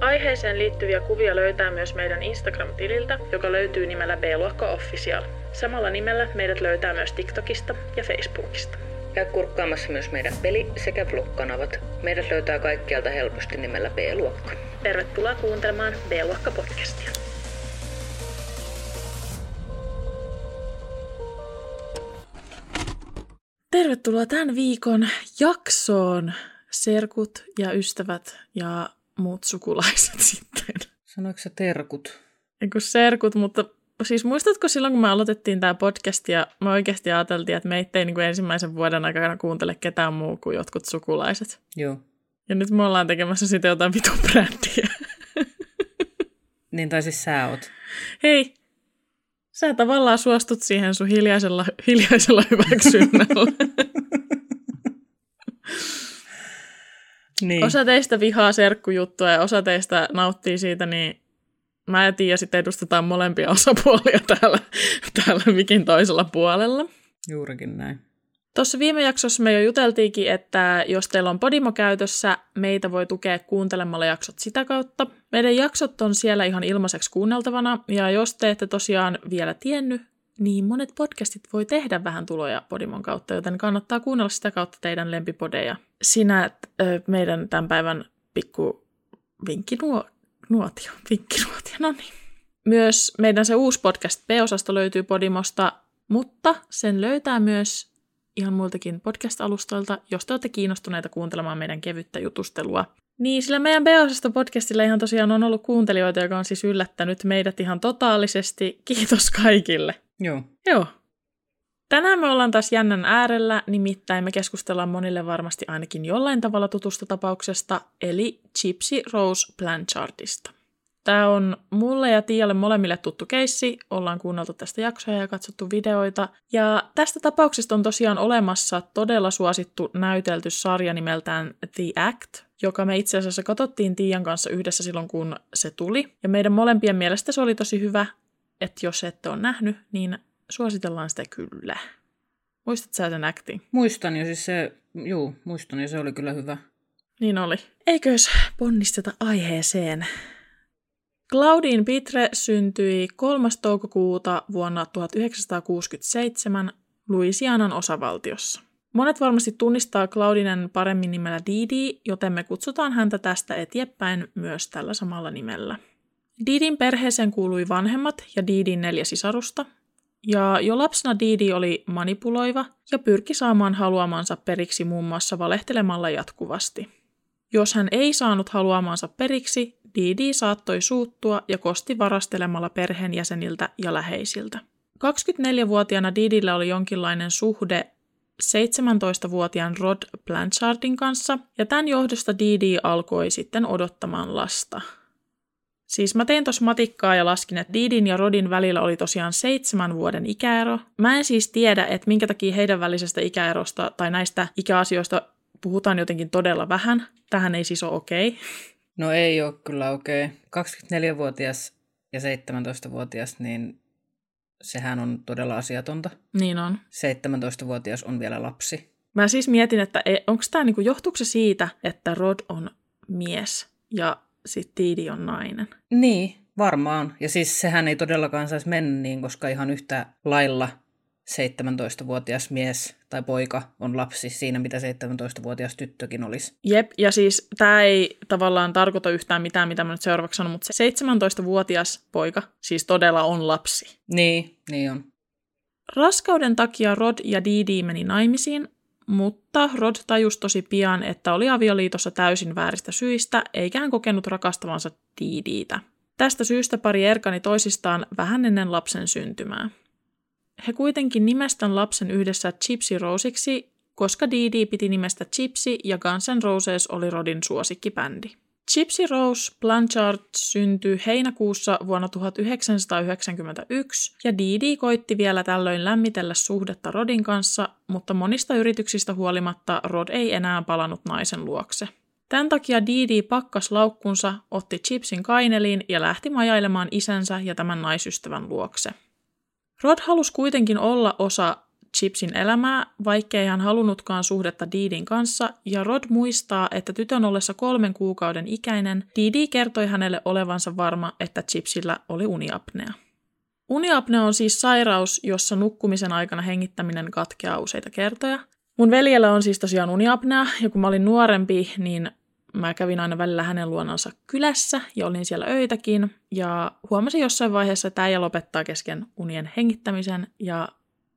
Aiheeseen liittyviä kuvia löytää myös meidän Instagram-tililtä, joka löytyy nimellä B-luokka Official. Samalla nimellä meidät löytää myös TikTokista ja Facebookista. Käy kurkkaamassa myös meidän peli- sekä vlog-kanavat. Meidät löytää kaikkialta helposti nimellä B-luokka. Tervetuloa kuuntelemaan B-luokka podcastia. Tervetuloa tämän viikon jaksoon, serkut ja ystävät ja muut sukulaiset sitten. Sanoiko sä terkut? Eikö serkut, mutta siis muistatko silloin, kun me aloitettiin tämä podcast ja me oikeasti ajateltiin, että meitä ei niin kuin ensimmäisen vuoden aikana kuuntele ketään muu kuin jotkut sukulaiset. Joo. Ja nyt me ollaan tekemässä sitä jotain vitun brändiä. Niin tai siis sä oot. Hei, sä tavallaan suostut siihen sun hiljaisella, hiljaisella hyväksynnällä. Niin. Osa teistä vihaa serkkujuttua ja osa teistä nauttii siitä, niin mä ja Tiia sitten edustetaan molempia osapuolia täällä, täällä mikin toisella puolella. Juurikin näin. Tuossa viime jaksossa me jo juteltiinkin, että jos teillä on Podimo käytössä, meitä voi tukea kuuntelemalla jaksot sitä kautta. Meidän jaksot on siellä ihan ilmaiseksi kuunneltavana, ja jos te ette tosiaan vielä tiennyt, niin monet podcastit voi tehdä vähän tuloja Podimon kautta, joten kannattaa kuunnella sitä kautta teidän lempipodeja. Sinä ö, meidän tämän päivän pikku vinkkinuotio, vinkkinuotio, no niin. Myös meidän se uusi podcast B-osasto löytyy Podimosta, mutta sen löytää myös ihan muiltakin podcast-alustoilta, jos te olette kiinnostuneita kuuntelemaan meidän kevyttä jutustelua. Niin, sillä meidän B-osasto podcastilla ihan tosiaan on ollut kuuntelijoita, joka on siis yllättänyt meidät ihan totaalisesti. Kiitos kaikille. Joo. Joo. Tänään me ollaan taas jännän äärellä, nimittäin me keskustellaan monille varmasti ainakin jollain tavalla tutusta tapauksesta, eli Gypsy Rose Blanchardista. Tämä on mulle ja Tialle molemmille tuttu keissi, ollaan kuunneltu tästä jaksoja ja katsottu videoita. Ja tästä tapauksesta on tosiaan olemassa todella suosittu näytelty sarja nimeltään The Act, joka me itse asiassa katsottiin Tiian kanssa yhdessä silloin, kun se tuli. Ja meidän molempien mielestä se oli tosi hyvä, että jos ette ole nähnyt, niin suositellaan sitä kyllä. Muistat sä sen actin? Muistan jo siis se, juu, muistan ja se oli kyllä hyvä. Niin oli. Eikös ponnisteta aiheeseen? Claudine Pitre syntyi 3. toukokuuta vuonna 1967 Louisianan osavaltiossa. Monet varmasti tunnistaa Claudinen paremmin nimellä Didi, joten me kutsutaan häntä tästä eteenpäin myös tällä samalla nimellä. Didin perheeseen kuului vanhemmat ja Didin neljä sisarusta, ja jo lapsena Didi oli manipuloiva ja pyrki saamaan haluamansa periksi muun muassa valehtelemalla jatkuvasti. Jos hän ei saanut haluamansa periksi, Didi saattoi suuttua ja kosti varastelemalla perheenjäseniltä ja läheisiltä. 24-vuotiaana Didillä oli jonkinlainen suhde 17-vuotiaan Rod Blanchardin kanssa, ja tämän johdosta Didi alkoi sitten odottamaan lasta. Siis mä tein tuossa matikkaa ja laskin, että Didin ja Rodin välillä oli tosiaan seitsemän vuoden ikäero. Mä en siis tiedä, että minkä takia heidän välisestä ikäerosta tai näistä ikäasioista puhutaan jotenkin todella vähän. Tähän ei siis ole okei. Okay. No ei ole kyllä okei. Okay. 24-vuotias ja 17-vuotias, niin sehän on todella asiatonta. Niin on. 17-vuotias on vielä lapsi. Mä siis mietin, että onko tämä niinku, johtuuko se siitä, että Rod on mies ja sitten Didi on nainen? Niin, varmaan. Ja siis sehän ei todellakaan saisi mennä niin, koska ihan yhtä lailla 17-vuotias mies tai poika on lapsi siinä, mitä 17-vuotias tyttökin olisi. Jep, ja siis tämä ei tavallaan tarkoita yhtään mitään, mitä mä nyt seuraavaksi sanon, mutta se 17-vuotias poika siis todella on lapsi. Niin, niin on. Raskauden takia Rod ja Didi meni naimisiin, mutta Rod tajusi tosi pian, että oli avioliitossa täysin vääristä syistä, eikä hän kokenut rakastavansa Didiitä. Tästä syystä pari erkani toisistaan vähän ennen lapsen syntymää. He kuitenkin nimestän lapsen yhdessä Gypsy Roseiksi, koska Didi piti nimestä Gypsy ja Guns N' Roses oli Rodin suosikkibändi. Gypsy Rose Blanchard syntyi heinäkuussa vuonna 1991 ja Didi koitti vielä tällöin lämmitellä suhdetta Rodin kanssa, mutta monista yrityksistä huolimatta Rod ei enää palannut naisen luokse. Tämän takia Didi pakkas laukkunsa, otti Chipsin kaineliin ja lähti majailemaan isänsä ja tämän naisystävän luokse. Rod halusi kuitenkin olla osa Chipsin elämää, vaikkei hän halunnutkaan suhdetta Didin kanssa, ja Rod muistaa, että tytön ollessa kolmen kuukauden ikäinen, Didi kertoi hänelle olevansa varma, että Chipsillä oli uniapnea. Uniapnea on siis sairaus, jossa nukkumisen aikana hengittäminen katkeaa useita kertoja. Mun veljellä on siis tosiaan uniapnea, ja kun mä olin nuorempi, niin mä kävin aina välillä hänen luonansa kylässä ja olin siellä öitäkin. Ja huomasin jossain vaiheessa, että äijä lopettaa kesken unien hengittämisen ja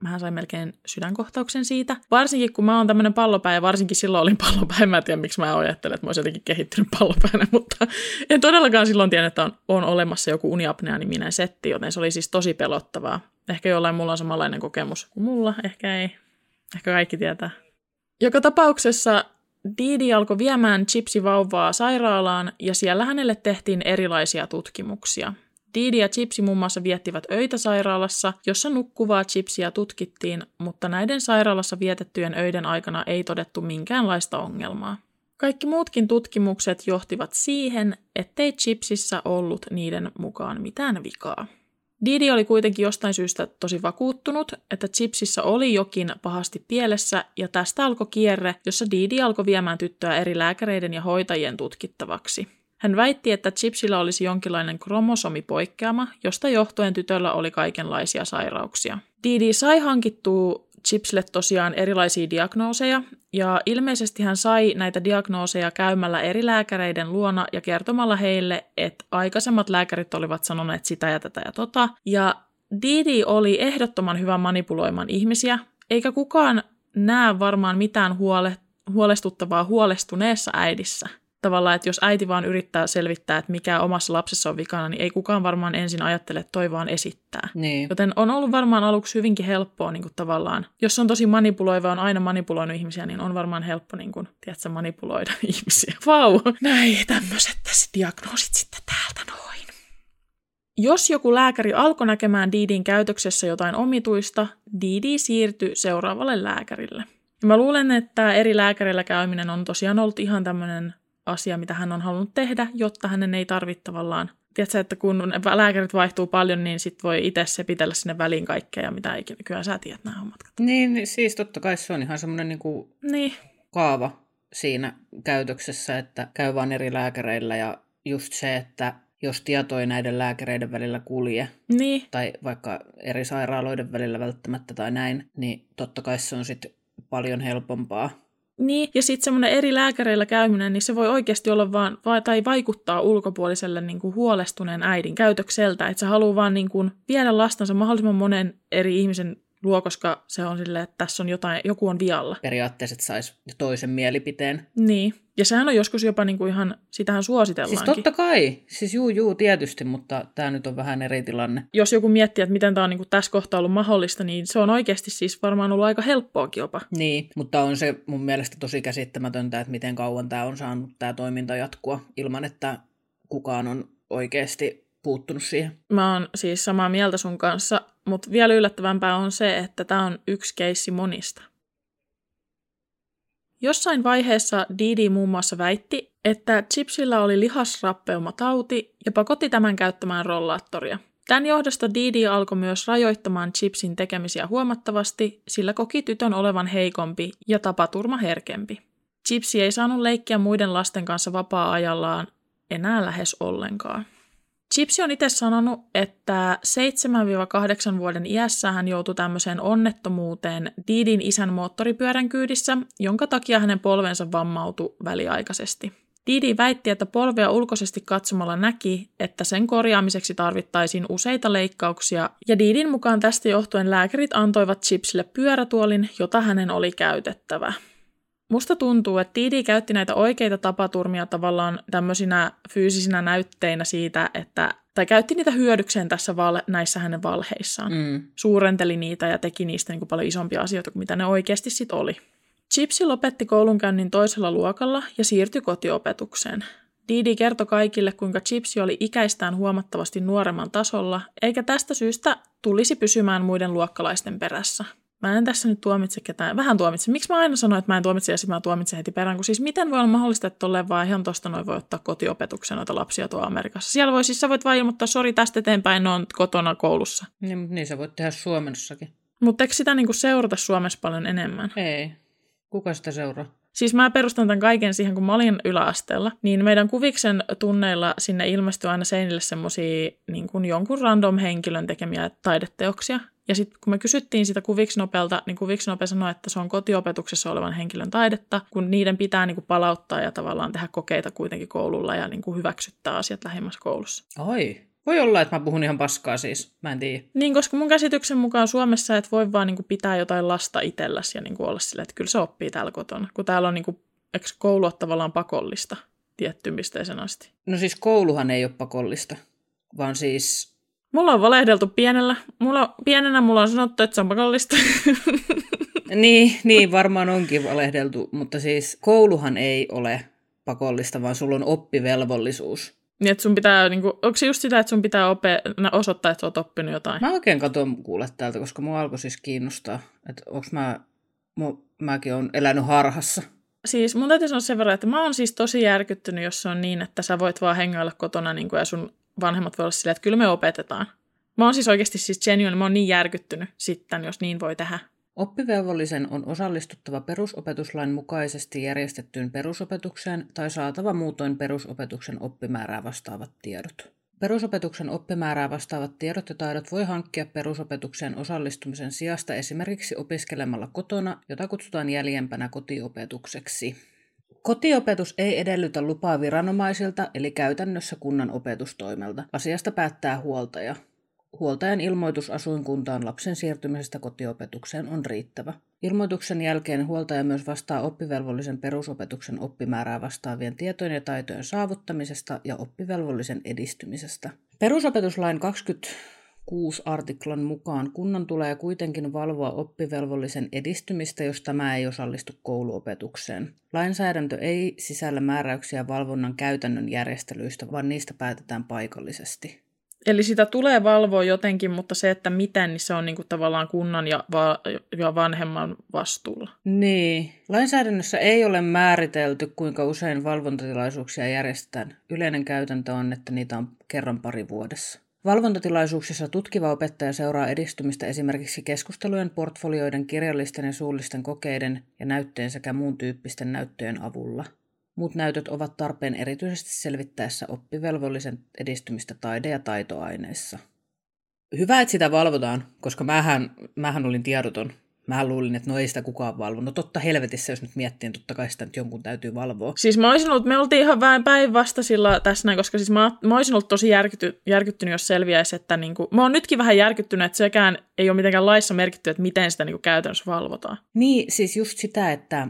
Mähän sain melkein sydänkohtauksen siitä. Varsinkin kun mä oon tämmönen pallopää ja varsinkin silloin olin pallopää. Mä en tiedä, miksi mä ajattelen, että mä olisin jotenkin kehittynyt pallopäänä, mutta en todellakaan silloin tiennyt, että on, on olemassa joku uniapnea-niminen setti, joten se oli siis tosi pelottavaa. Ehkä jollain mulla on samanlainen kokemus kuin mulla, ehkä ei. Ehkä kaikki tietää. Joka tapauksessa Didi alkoi viemään Chipsi vauvaa sairaalaan ja siellä hänelle tehtiin erilaisia tutkimuksia. Didi ja Chipsi muun muassa viettivät öitä sairaalassa, jossa nukkuvaa Chipsiä tutkittiin, mutta näiden sairaalassa vietettyjen öiden aikana ei todettu minkäänlaista ongelmaa. Kaikki muutkin tutkimukset johtivat siihen, ettei Chipsissä ollut niiden mukaan mitään vikaa. Didi oli kuitenkin jostain syystä tosi vakuuttunut, että Chipsissä oli jokin pahasti pielessä, ja tästä alkoi kierre, jossa Didi alkoi viemään tyttöä eri lääkäreiden ja hoitajien tutkittavaksi. Hän väitti, että Chipsillä olisi jonkinlainen kromosomipoikkeama, josta johtuen tytöllä oli kaikenlaisia sairauksia. Didi sai hankittua Chipsille tosiaan erilaisia diagnooseja, ja ilmeisesti hän sai näitä diagnooseja käymällä eri lääkäreiden luona ja kertomalla heille, että aikaisemmat lääkärit olivat sanoneet sitä ja tätä ja tota. Ja Didi oli ehdottoman hyvä manipuloimaan ihmisiä, eikä kukaan näe varmaan mitään huole, huolestuttavaa huolestuneessa äidissä tavallaan, että jos äiti vaan yrittää selvittää, että mikä omassa lapsessa on vikana, niin ei kukaan varmaan ensin ajattele, että toi vaan esittää. Niin. Joten on ollut varmaan aluksi hyvinkin helppoa niin kuin tavallaan, jos on tosi manipuloiva, on aina manipuloinut ihmisiä, niin on varmaan helppo niin kuin, tiedätkö, manipuloida ihmisiä. Vau! Wow. Näin, tämmöiset tässä diagnoosit sitten täältä noin. Jos joku lääkäri alkoi näkemään Didin käytöksessä jotain omituista, Didi siirtyi seuraavalle lääkärille. Ja mä luulen, että eri lääkärillä käyminen on tosiaan ollut ihan tämmöinen asia, mitä hän on halunnut tehdä, jotta hänen ei tarvitse tavallaan Tiedätkö, että kun lääkärit vaihtuu paljon, niin sit voi itse se pitellä sinne väliin kaikkea ja mitä ikinä. Kyllä sä tiedät nämä hommat. Niin, siis totta kai se on ihan semmoinen niin kuin niin. kaava siinä käytöksessä, että käy vaan eri lääkäreillä ja just se, että jos tieto ei näiden lääkäreiden välillä kulje, niin. tai vaikka eri sairaaloiden välillä välttämättä tai näin, niin totta kai se on sitten paljon helpompaa niin, ja sitten semmoinen eri lääkäreillä käyminen, niin se voi oikeasti olla vaan, vai, tai vaikuttaa ulkopuoliselle niin kuin huolestuneen äidin käytökseltä, että se haluaa vaan niin kuin viedä lastansa mahdollisimman monen eri ihmisen luo, koska se on silleen, että tässä on jotain, joku on vialla. Periaatteessa, että saisi toisen mielipiteen. Niin, ja sehän on joskus jopa niin kuin ihan, sitähän suositellaankin. Siis totta kai, siis juu, juu, tietysti, mutta tämä nyt on vähän eri tilanne. Jos joku miettii, että miten tämä on niin kuin tässä kohtaa ollut mahdollista, niin se on oikeasti siis varmaan ollut aika helppoakin jopa. Niin, mutta on se mun mielestä tosi käsittämätöntä, että miten kauan tämä on saanut tämä toiminta jatkua ilman, että kukaan on oikeasti puuttunut siihen. Mä oon siis samaa mieltä sun kanssa, mutta vielä yllättävämpää on se, että tämä on yksi keissi monista. Jossain vaiheessa Didi muun muassa väitti, että Chipsillä oli lihasrappeumatauti ja pakotti tämän käyttämään rollaattoria. Tämän johdosta Didi alkoi myös rajoittamaan Chipsin tekemisiä huomattavasti, sillä koki tytön olevan heikompi ja tapaturma herkempi. Chipsi ei saanut leikkiä muiden lasten kanssa vapaa-ajallaan enää lähes ollenkaan. Chipsi on itse sanonut, että 7-8 vuoden iässä hän joutui tämmöiseen onnettomuuteen Didin isän moottoripyörän kyydissä, jonka takia hänen polvensa vammautui väliaikaisesti. Didi väitti, että polvea ulkoisesti katsomalla näki, että sen korjaamiseksi tarvittaisiin useita leikkauksia, ja Didin mukaan tästä johtuen lääkärit antoivat Chipsille pyörätuolin, jota hänen oli käytettävä. Musta tuntuu, että Didi käytti näitä oikeita tapaturmia tavallaan tämmöisinä fyysisinä näytteinä siitä, että, tai käytti niitä hyödykseen tässä val, näissä hänen valheissaan. Mm. Suurenteli niitä ja teki niistä niin kuin paljon isompia asioita kuin mitä ne oikeasti sitten oli. Chipsi lopetti koulunkäynnin toisella luokalla ja siirtyi kotiopetukseen. Didi kertoi kaikille, kuinka Chipsi oli ikäistään huomattavasti nuoremman tasolla, eikä tästä syystä tulisi pysymään muiden luokkalaisten perässä. Mä en tässä nyt tuomitse ketään. Vähän tuomitse. Miksi mä aina sanoin, että mä en tuomitse ja sitten mä tuomitsen heti perään? Kun siis miten voi olla mahdollista, että tolleen vaan ihan tosta noin voi ottaa kotiopetuksen noita lapsia tuolla Amerikassa? Siellä voi siis, sä voit vaan ilmoittaa, sori tästä eteenpäin, ne on kotona koulussa. Niin, mutta niin sä voit tehdä Suomessakin. Mutta eikö sitä niinku seurata Suomessa paljon enemmän? Ei. Kuka sitä seuraa? Siis mä perustan tämän kaiken siihen, kun mä olin yläasteella, niin meidän kuviksen tunneilla sinne ilmestyi aina seinille semmoisia niin kuin jonkun random henkilön tekemiä taideteoksia. Ja sitten kun me kysyttiin sitä kuviksnopelta, niin kuviksnope sanoi, että se on kotiopetuksessa olevan henkilön taidetta, kun niiden pitää niin kuin palauttaa ja tavallaan tehdä kokeita kuitenkin koululla ja niin kuin hyväksyttää asiat lähimmässä koulussa. Oi, voi olla, että mä puhun ihan paskaa siis. Mä en tiedä. Niin, koska mun käsityksen mukaan Suomessa et voi vaan niin kuin pitää jotain lasta itselläsi ja niin kuin olla silleen, että kyllä se oppii täällä kotona. Kun täällä on niin kuin, eikö koulu ole tavallaan pakollista tiettyyn pisteeseen asti? No siis kouluhan ei ole pakollista, vaan siis... Mulla on valehdeltu pienellä. Mulla, pienenä mulla on sanottu, että se on pakollista. niin, niin, varmaan onkin valehdeltu, mutta siis kouluhan ei ole pakollista, vaan sulla on oppivelvollisuus. Niin, että sun pitää, niin kuin, onko se just sitä, että sun pitää ope, osoittaa, että sä oot oppinut jotain? Mä oikein katon kuule täältä, koska mua alkoi siis kiinnostaa, että onko mä, mä, mäkin on elänyt harhassa. Siis mun täytyy sanoa sen verran, että mä oon siis tosi järkyttynyt, jos se on niin, että sä voit vaan hengailla kotona niin kuin, ja sun vanhemmat voi olla silleen, että kyllä me opetetaan. Mä oon siis oikeasti siis genuine, mä oon niin järkyttynyt sitten, jos niin voi tehdä. Oppivelvollisen on osallistuttava perusopetuslain mukaisesti järjestettyyn perusopetukseen tai saatava muutoin perusopetuksen oppimäärää vastaavat tiedot. Perusopetuksen oppimäärää vastaavat tiedot ja taidot voi hankkia perusopetukseen osallistumisen sijasta esimerkiksi opiskelemalla kotona, jota kutsutaan jäljempänä kotiopetukseksi. Kotiopetus ei edellytä lupaa viranomaisilta, eli käytännössä kunnan opetustoimelta. Asiasta päättää huoltaja. Huoltajan ilmoitus asuinkuntaan lapsen siirtymisestä kotiopetukseen on riittävä. Ilmoituksen jälkeen huoltaja myös vastaa oppivelvollisen perusopetuksen oppimäärää vastaavien tietojen ja taitojen saavuttamisesta ja oppivelvollisen edistymisestä. Perusopetuslain 26 artiklan mukaan kunnan tulee kuitenkin valvoa oppivelvollisen edistymistä, jos tämä ei osallistu kouluopetukseen. Lainsäädäntö ei sisällä määräyksiä valvonnan käytännön järjestelyistä, vaan niistä päätetään paikallisesti. Eli sitä tulee valvoa jotenkin, mutta se, että miten, niin se on niinku tavallaan kunnan ja, va- ja vanhemman vastuulla. Niin. Lainsäädännössä ei ole määritelty, kuinka usein valvontatilaisuuksia järjestetään. Yleinen käytäntö on, että niitä on kerran pari vuodessa. Valvontatilaisuuksissa tutkiva opettaja seuraa edistymistä esimerkiksi keskustelujen, portfolioiden, kirjallisten ja suullisten kokeiden ja näyttöjen sekä muun tyyppisten näyttöjen avulla. Muut näytöt ovat tarpeen erityisesti selvittäessä oppivelvollisen edistymistä taide- ja taitoaineissa. Hyvä, että sitä valvotaan, koska mähän, mähän olin tiedoton. Mä luulin, että no ei sitä kukaan valvo. No totta helvetissä, jos nyt miettii, niin totta kai sitä nyt jonkun täytyy valvoa. Siis mä olisin ollut, me oltiin ihan vähän päinvastaisilla tässä näin, koska siis mä, mä olisin ollut tosi järkytty, järkyttynyt, jos selviäisi, että niinku, mä oon nytkin vähän järkyttynyt, että sekään ei ole mitenkään laissa merkitty, että miten sitä niinku käytännössä valvotaan. Niin, siis just sitä, että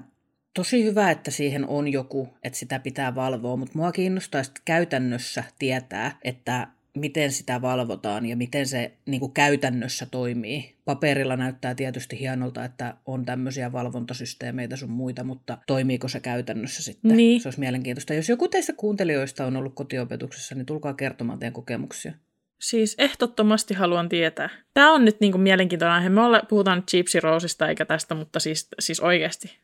tosi hyvä, että siihen on joku, että sitä pitää valvoa, mutta mua kiinnostaisi käytännössä tietää, että miten sitä valvotaan ja miten se niin kuin käytännössä toimii. Paperilla näyttää tietysti hienolta, että on tämmöisiä valvontasysteemeitä sun muita, mutta toimiiko se käytännössä sitten? Niin. Se olisi mielenkiintoista. Jos joku teistä kuuntelijoista on ollut kotiopetuksessa, niin tulkaa kertomaan teidän kokemuksia. Siis ehdottomasti haluan tietää. Tämä on nyt niinku mielenkiintoinen aihe. Me olla, puhutaan nyt Gypsy Roseista eikä tästä, mutta siis, siis oikeasti.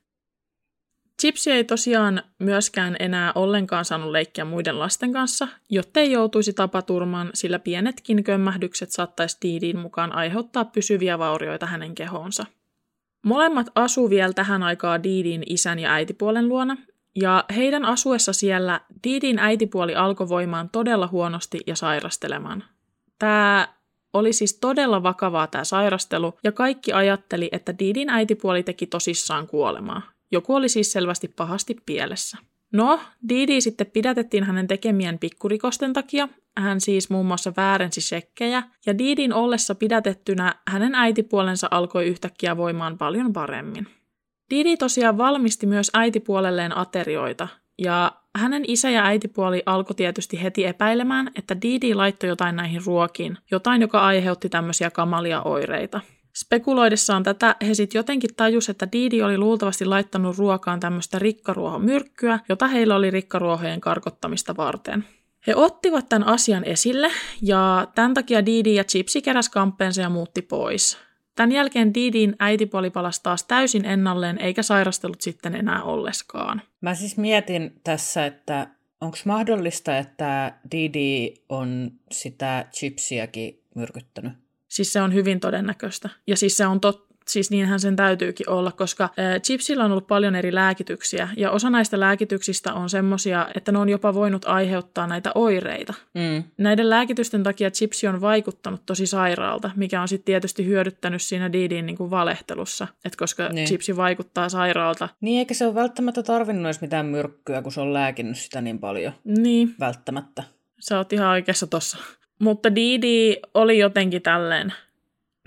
Gypsy ei tosiaan myöskään enää ollenkaan saanut leikkiä muiden lasten kanssa, jotta ei joutuisi tapaturmaan, sillä pienetkin kömmähdykset saattaisi Diidin mukaan aiheuttaa pysyviä vaurioita hänen kehoonsa. Molemmat asuu vielä tähän aikaan Diidin isän ja äitipuolen luona, ja heidän asuessa siellä Diidin äitipuoli alkoi voimaan todella huonosti ja sairastelemaan. Tämä oli siis todella vakavaa tämä sairastelu, ja kaikki ajatteli, että Diidin äitipuoli teki tosissaan kuolemaa. Joku oli siis selvästi pahasti pielessä. No, Didi sitten pidätettiin hänen tekemien pikkurikosten takia. Hän siis muun muassa väärensi sekkejä, ja Didin ollessa pidätettynä hänen äitipuolensa alkoi yhtäkkiä voimaan paljon paremmin. Didi tosiaan valmisti myös äitipuolelleen aterioita, ja hänen isä ja äitipuoli alkoi tietysti heti epäilemään, että Didi laittoi jotain näihin ruokiin, jotain joka aiheutti tämmöisiä kamalia oireita. Spekuloidessaan tätä he sitten jotenkin tajus, että Didi oli luultavasti laittanut ruokaan tämmöistä rikkaruohomyrkkyä, jota heillä oli rikkaruohojen karkottamista varten. He ottivat tämän asian esille ja tämän takia Didi ja Chipsi keräs kamppeensa ja muutti pois. Tämän jälkeen Didin äitipuoli palasi taas täysin ennalleen eikä sairastellut sitten enää olleskaan. Mä siis mietin tässä, että onko mahdollista, että Didi on sitä chipsiäkin myrkyttänyt? Siis se on hyvin todennäköistä. Ja siis se on tot, siis niinhän sen täytyykin olla, koska äh, chipsillä on ollut paljon eri lääkityksiä, ja osa näistä lääkityksistä on semmosia, että ne on jopa voinut aiheuttaa näitä oireita. Mm. Näiden lääkitysten takia chipsi on vaikuttanut tosi sairaalta, mikä on sitten tietysti hyödyttänyt siinä Didin niin kuin valehtelussa, että koska Niin. chipsi vaikuttaa sairaalta. Niin, eikä se ole välttämättä tarvinnut edes mitään myrkkyä, kun se on lääkinnyt sitä niin paljon. Niin, Välttämättä. sä oot ihan oikeassa tossa. Mutta Didi oli jotenkin tälleen,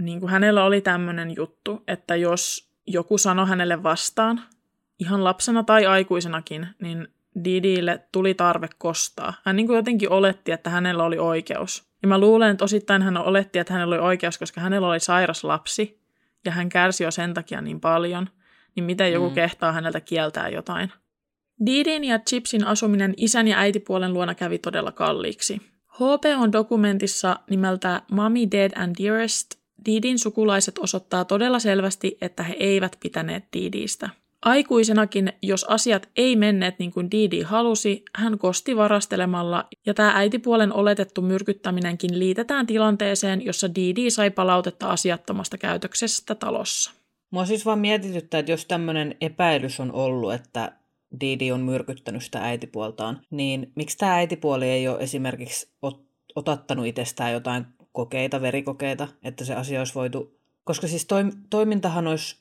niin kuin hänellä oli tämmöinen juttu, että jos joku sanoi hänelle vastaan, ihan lapsena tai aikuisenakin, niin Didille tuli tarve kostaa. Hän niin kuin jotenkin oletti, että hänellä oli oikeus. Ja mä luulen, että osittain hän oletti, että hänellä oli oikeus, koska hänellä oli sairas lapsi, ja hän kärsi jo sen takia niin paljon, niin miten joku Mm. kehtaa häneltä kieltää jotain. Didin ja Chipsin asuminen isän ja äitipuolen luona kävi todella kalliiksi. HP on dokumentissa nimeltä Mommy Dead and Dearest Didin sukulaiset osoittaa todella selvästi, että he eivät pitäneet Didistä. Aikuisenakin, jos asiat ei menneet niin kuin Didi halusi, hän kosti varastelemalla, ja tämä äitipuolen oletettu myrkyttäminenkin liitetään tilanteeseen, jossa Didi sai palautetta asiattomasta käytöksestä talossa. Mua siis vaan mietityttää, että jos tämmöinen epäilys on ollut, että Didi on myrkyttänyt sitä äitipuoltaan, niin miksi tämä äitipuoli ei ole esimerkiksi ot- otattanut itsestään jotain kokeita, verikokeita, että se asia olisi voitu... Koska siis toim- toimintahan olisi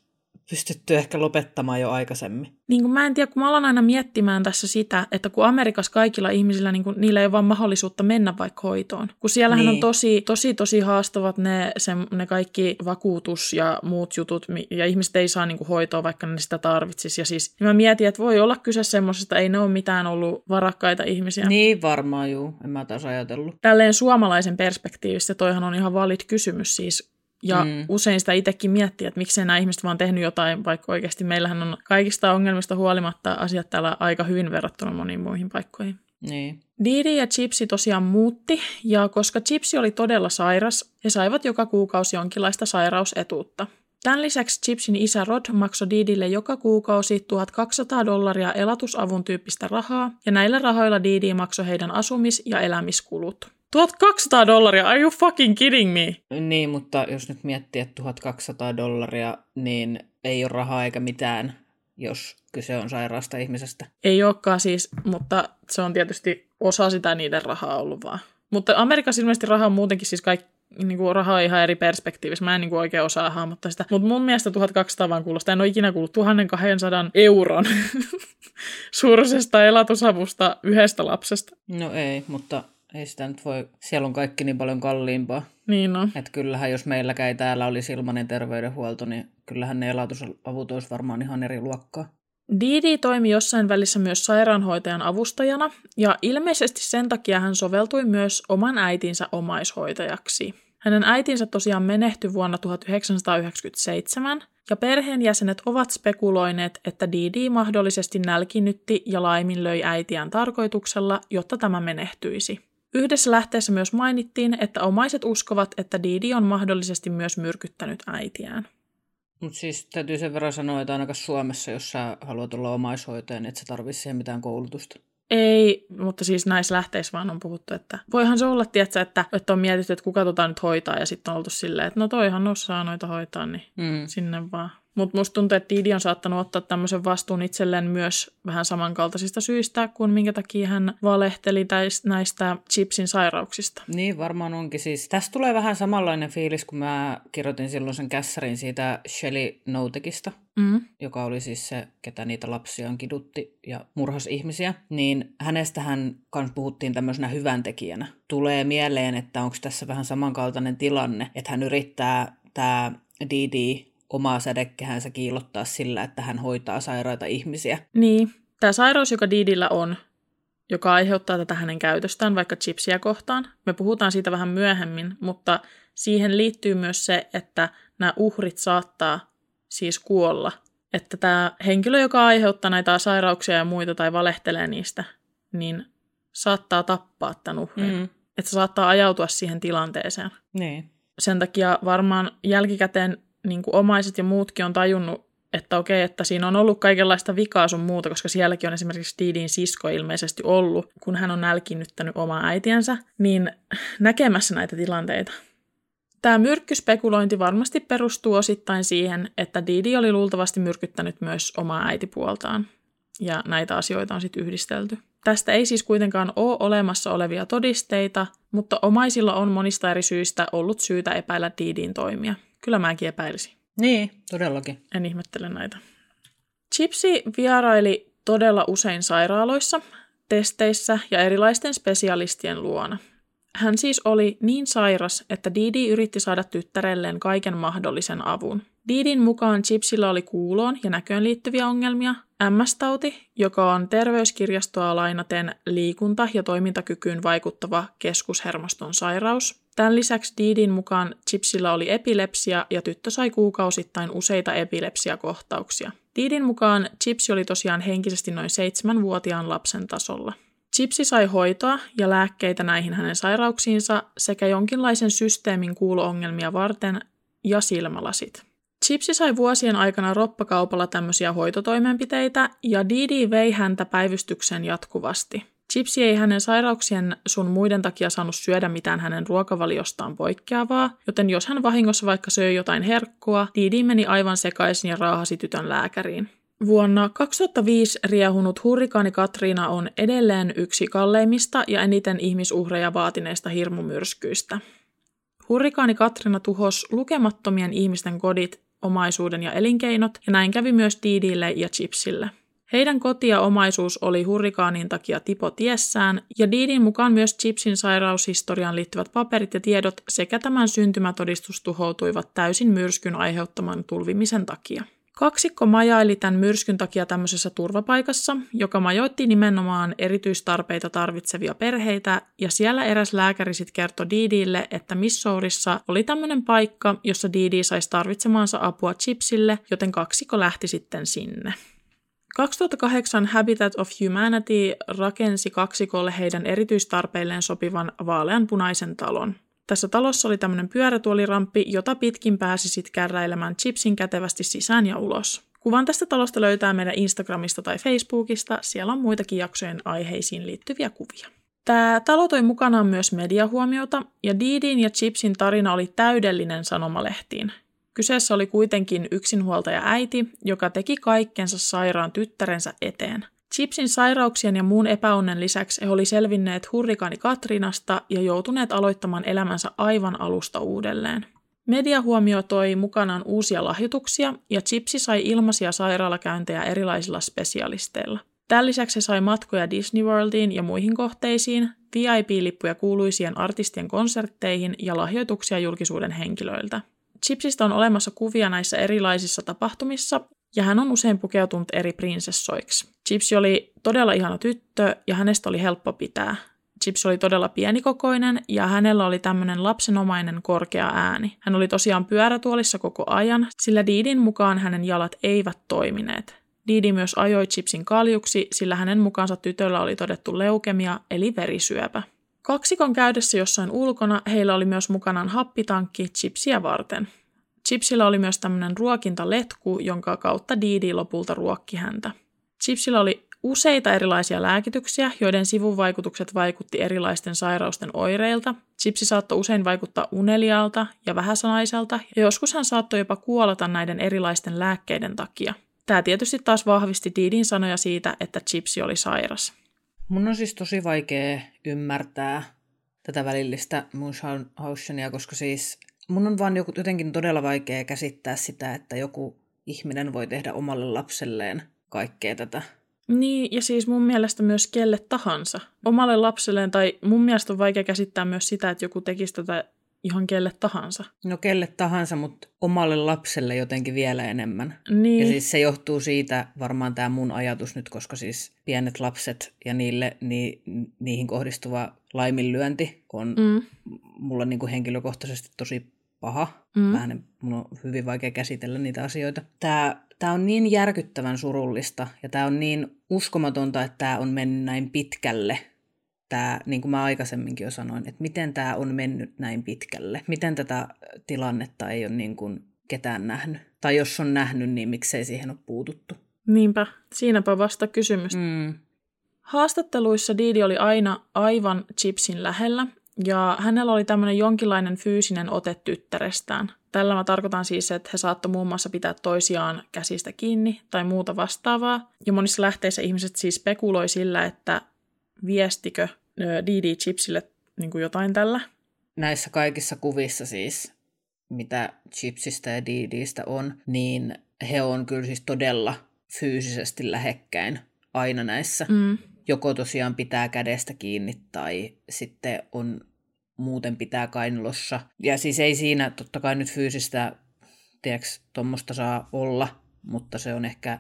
pystytty ehkä lopettamaan jo aikaisemmin. Niin kuin mä en tiedä, kun mä alan aina miettimään tässä sitä, että kun Amerikassa kaikilla ihmisillä, niin kuin, niillä ei ole vaan mahdollisuutta mennä vaikka hoitoon. Kun siellähän niin. on tosi, tosi, tosi haastavat ne, se, ne kaikki vakuutus ja muut jutut, ja ihmiset ei saa niin kuin, hoitoa, vaikka ne sitä tarvitsisi. Ja siis niin mä mietin, että voi olla kyse semmoisesta, ei ne ole mitään ollut varakkaita ihmisiä. Niin varmaan juu, en mä taas ajatellut. Tälleen suomalaisen perspektiivistä toihan on ihan valid kysymys siis. Ja mm. Usein sitä itsekin miettii, että miksei nämä ihmiset vaan tehnyt jotain, vaikka oikeasti meillähän on kaikista ongelmista huolimatta asiat täällä aika hyvin verrattuna moniin muihin paikkoihin. Niin. Didi ja Chipsi tosiaan muutti, ja koska Chipsi oli todella sairas, he saivat joka kuukausi jonkinlaista sairausetuutta. Tämän lisäksi Chipsin isä Rod maksoi Didille joka kuukausi 1200 dollaria elatusavun tyyppistä rahaa, ja näillä rahoilla Didi maksoi heidän asumis- ja elämiskulut. 1200 dollaria, are you fucking kidding me? Niin, mutta jos nyt miettii, että 1200 dollaria, niin ei ole rahaa eikä mitään, jos kyse on sairaasta ihmisestä. Ei olekaan siis, mutta se on tietysti osa sitä niiden rahaa ollut vaan. Mutta Amerikassa ilmeisesti raha on muutenkin siis kaikki, niin kuin raha on ihan eri perspektiivissä. Mä en niin kuin oikein osaa hahmottaa sitä. Mutta mun mielestä 1200 vaan kuulostaa. En ole ikinä kuullut 1200 euron suurisesta elatusavusta yhdestä lapsesta. No ei, mutta ei sitä nyt voi, siellä on kaikki niin paljon kalliimpaa. Niin no. Että kyllähän jos meilläkään ei täällä olisi ilmainen terveydenhuolto, niin kyllähän ne elatusavut olisi varmaan ihan eri luokkaa. Didi toimi jossain välissä myös sairaanhoitajan avustajana, ja ilmeisesti sen takia hän soveltui myös oman äitinsä omaishoitajaksi. Hänen äitinsä tosiaan menehtyi vuonna 1997, ja perheenjäsenet ovat spekuloineet, että Didi mahdollisesti nälkinytti ja laiminlöi äitiään tarkoituksella, jotta tämä menehtyisi. Yhdessä lähteessä myös mainittiin, että omaiset uskovat, että Didi on mahdollisesti myös myrkyttänyt äitiään. Mutta siis täytyy sen verran sanoa, että ainakaan Suomessa, jos sä haluat olla omaishoitaja, niin et sä tarvitse siihen mitään koulutusta. Ei, mutta siis näissä lähteissä vaan on puhuttu, että voihan se olla, tietsä, että, että on mietitty, että kuka tota nyt hoitaa, ja sitten on oltu silleen, että no toihan osaa noita hoitaa, niin Mm. sinne vaan. Mutta musta tuntuu, että Didi on saattanut ottaa tämmöisen vastuun itselleen myös vähän samankaltaisista syistä kuin minkä takia hän valehteli täis- näistä chipsin sairauksista. Niin, varmaan onkin. Siis, tästä tulee vähän samanlainen fiilis, kun mä kirjoitin silloin sen kässärin siitä Shelly Noutekista, Mm. joka oli siis se, ketä niitä lapsiaan kidutti ja murhas ihmisiä, niin hänestähän kans puhuttiin tämmöisenä hyvän tekijänä. Tulee mieleen, että onko tässä vähän samankaltainen tilanne, että hän yrittää tämä Didi omaa sädekehänsä kiilottaa sillä, että hän hoitaa sairaita ihmisiä. Niin, tämä sairaus, joka Didillä on, joka aiheuttaa tätä hänen käytöstään vaikka chipsiä kohtaan. Me puhutaan siitä vähän myöhemmin, mutta siihen liittyy myös se, että nämä uhrit saattaa siis kuolla. Että tämä henkilö, joka aiheuttaa näitä sairauksia ja muita tai valehtelee niistä, niin saattaa tappaa tämän uhrin. Mm. Että saattaa ajautua siihen tilanteeseen. Niin. Sen takia varmaan jälkikäteen niin kuin omaiset ja muutkin on tajunnut, että okei, että siinä on ollut kaikenlaista vikaa sun muuta, koska sielläkin on esimerkiksi Didin sisko ilmeisesti ollut, kun hän on nälkiinnyttänyt omaa äitiänsä, niin näkemässä näitä tilanteita. Tämä myrkkyspekulointi varmasti perustuu osittain siihen, että Didi oli luultavasti myrkyttänyt myös omaa äitipuoltaan, ja näitä asioita on sitten yhdistelty. Tästä ei siis kuitenkaan ole olemassa olevia todisteita, mutta omaisilla on monista eri syistä ollut syytä epäillä Didin toimia. Kyllä mäkin epäilisin. Niin, todellakin. En ihmettele näitä. Chipsi vieraili todella usein sairaaloissa, testeissä ja erilaisten spesialistien luona. Hän siis oli niin sairas, että Didi yritti saada tyttärelleen kaiken mahdollisen avun. Didin mukaan Chipsillä oli kuuloon ja näköön liittyviä ongelmia, MS-tauti, joka on terveyskirjastoa lainaten liikunta- ja toimintakykyyn vaikuttava keskushermoston sairaus. Tämän lisäksi Didin mukaan Chipsillä oli epilepsia ja tyttö sai kuukausittain useita epilepsiakohtauksia. Didin mukaan Chipsi oli tosiaan henkisesti noin seitsemänvuotiaan lapsen tasolla. Chipsi sai hoitoa ja lääkkeitä näihin hänen sairauksiinsa sekä jonkinlaisen systeemin kuuloongelmia varten ja silmälasit. Chipsi sai vuosien aikana roppakaupalla tämmöisiä hoitotoimenpiteitä ja Didi vei häntä päivystykseen jatkuvasti. Chipsi ei hänen sairauksien sun muiden takia saanut syödä mitään hänen ruokavaliostaan poikkeavaa, joten jos hän vahingossa vaikka söi jotain herkkua, Didi meni aivan sekaisin ja raahasi tytön lääkäriin. Vuonna 2005 riehunut hurrikaani Katriina on edelleen yksi kalleimmista ja eniten ihmisuhreja vaatineista hirmumyrskyistä. Hurrikaani Katrina tuhos lukemattomien ihmisten kodit, omaisuuden ja elinkeinot, ja näin kävi myös Didille ja Chipsille. Heidän koti ja omaisuus oli hurrikaanin takia tipo tiessään, ja Didin mukaan myös Chipsin sairaushistoriaan liittyvät paperit ja tiedot sekä tämän syntymätodistus tuhoutuivat täysin myrskyn aiheuttaman tulvimisen takia. Kaksikko majaili tämän myrskyn takia tämmöisessä turvapaikassa, joka majoitti nimenomaan erityistarpeita tarvitsevia perheitä, ja siellä eräs lääkäri sitten kertoi Didille, että Missourissa oli tämmöinen paikka, jossa Didi saisi tarvitsemaansa apua Chipsille, joten kaksikko lähti sitten sinne. 2008 Habitat of Humanity rakensi kaksikolle heidän erityistarpeilleen sopivan vaaleanpunaisen talon. Tässä talossa oli tämmöinen pyörätuoliramppi, jota pitkin pääsi sitten kärräilemään chipsin kätevästi sisään ja ulos. Kuvan tästä talosta löytää meidän Instagramista tai Facebookista, siellä on muitakin jaksojen aiheisiin liittyviä kuvia. Tämä talo toi mukanaan myös mediahuomiota, ja Didin ja Chipsin tarina oli täydellinen sanomalehtiin. Kyseessä oli kuitenkin yksinhuoltaja äiti, joka teki kaikkensa sairaan tyttärensä eteen. Chipsin sairauksien ja muun epäonnen lisäksi he oli selvinneet hurrikaani Katrinasta ja joutuneet aloittamaan elämänsä aivan alusta uudelleen. Media toi mukanaan uusia lahjoituksia ja Chipsi sai ilmaisia sairaalakäyntejä erilaisilla spesialisteilla. Tämän lisäksi he sai matkoja Disney Worldiin ja muihin kohteisiin, VIP-lippuja kuuluisien artistien konsertteihin ja lahjoituksia julkisuuden henkilöiltä. Chipsistä on olemassa kuvia näissä erilaisissa tapahtumissa, ja hän on usein pukeutunut eri prinsessoiksi. Chipsi oli todella ihana tyttö, ja hänestä oli helppo pitää. Chipsi oli todella pienikokoinen, ja hänellä oli tämmöinen lapsenomainen korkea ääni. Hän oli tosiaan pyörätuolissa koko ajan, sillä Didin mukaan hänen jalat eivät toimineet. Didi myös ajoi Chipsin kaljuksi, sillä hänen mukaansa tytöllä oli todettu leukemia eli verisyöpä. Kaksikon käydessä jossain ulkona heillä oli myös mukanaan happitankki chipsiä varten. Chipsillä oli myös tämmöinen ruokintaletku, jonka kautta Didi lopulta ruokki häntä. Chipsillä oli useita erilaisia lääkityksiä, joiden sivuvaikutukset vaikutti erilaisten sairausten oireilta. Chipsi saattoi usein vaikuttaa unelialta ja vähäsanaiselta, ja joskus hän saattoi jopa kuolata näiden erilaisten lääkkeiden takia. Tämä tietysti taas vahvisti Didin sanoja siitä, että Chipsi oli sairas. Mun on siis tosi vaikea ymmärtää tätä välillistä Munchaussenia, koska siis mun on vaan jotenkin todella vaikea käsittää sitä, että joku ihminen voi tehdä omalle lapselleen kaikkea tätä. Niin, ja siis mun mielestä myös kelle tahansa. Omalle lapselleen, tai mun mielestä on vaikea käsittää myös sitä, että joku tekisi tätä ihan kelle tahansa. No kelle tahansa, mutta omalle lapselle jotenkin vielä enemmän. Niin. Ja siis se johtuu siitä varmaan tämä mun ajatus nyt, koska siis pienet lapset ja niille, ni, niihin kohdistuva laiminlyönti on mm. mulla niin kuin henkilökohtaisesti tosi paha. Mm. Vähän, mun on hyvin vaikea käsitellä niitä asioita. Tämä, tämä on niin järkyttävän surullista ja tämä on niin uskomatonta, että tämä on mennyt näin pitkälle. Tämä, niin kuin mä aikaisemminkin jo sanoin, että miten tämä on mennyt näin pitkälle. Miten tätä tilannetta ei ole niin kuin ketään nähnyt. Tai jos on nähnyt, niin miksei siihen ole puututtu. Niinpä, siinäpä vasta kysymys. Mm. Haastatteluissa Didi oli aina aivan Chipsin lähellä, ja hänellä oli tämmöinen jonkinlainen fyysinen ote tyttärestään. Tällä mä tarkoitan siis, että he saattoi muun muassa pitää toisiaan käsistä kiinni tai muuta vastaavaa. Ja monissa lähteissä ihmiset siis spekuloi sillä, että viestikö Didi Chipsille niin kuin jotain tällä. Näissä kaikissa kuvissa siis, mitä Chipsistä ja Didistä on, niin he on kyllä siis todella fyysisesti lähekkäin aina näissä. Mm joko tosiaan pitää kädestä kiinni tai sitten on muuten pitää kainalossa. Ja siis ei siinä totta kai nyt fyysistä, tiedäks, tuommoista saa olla, mutta se on ehkä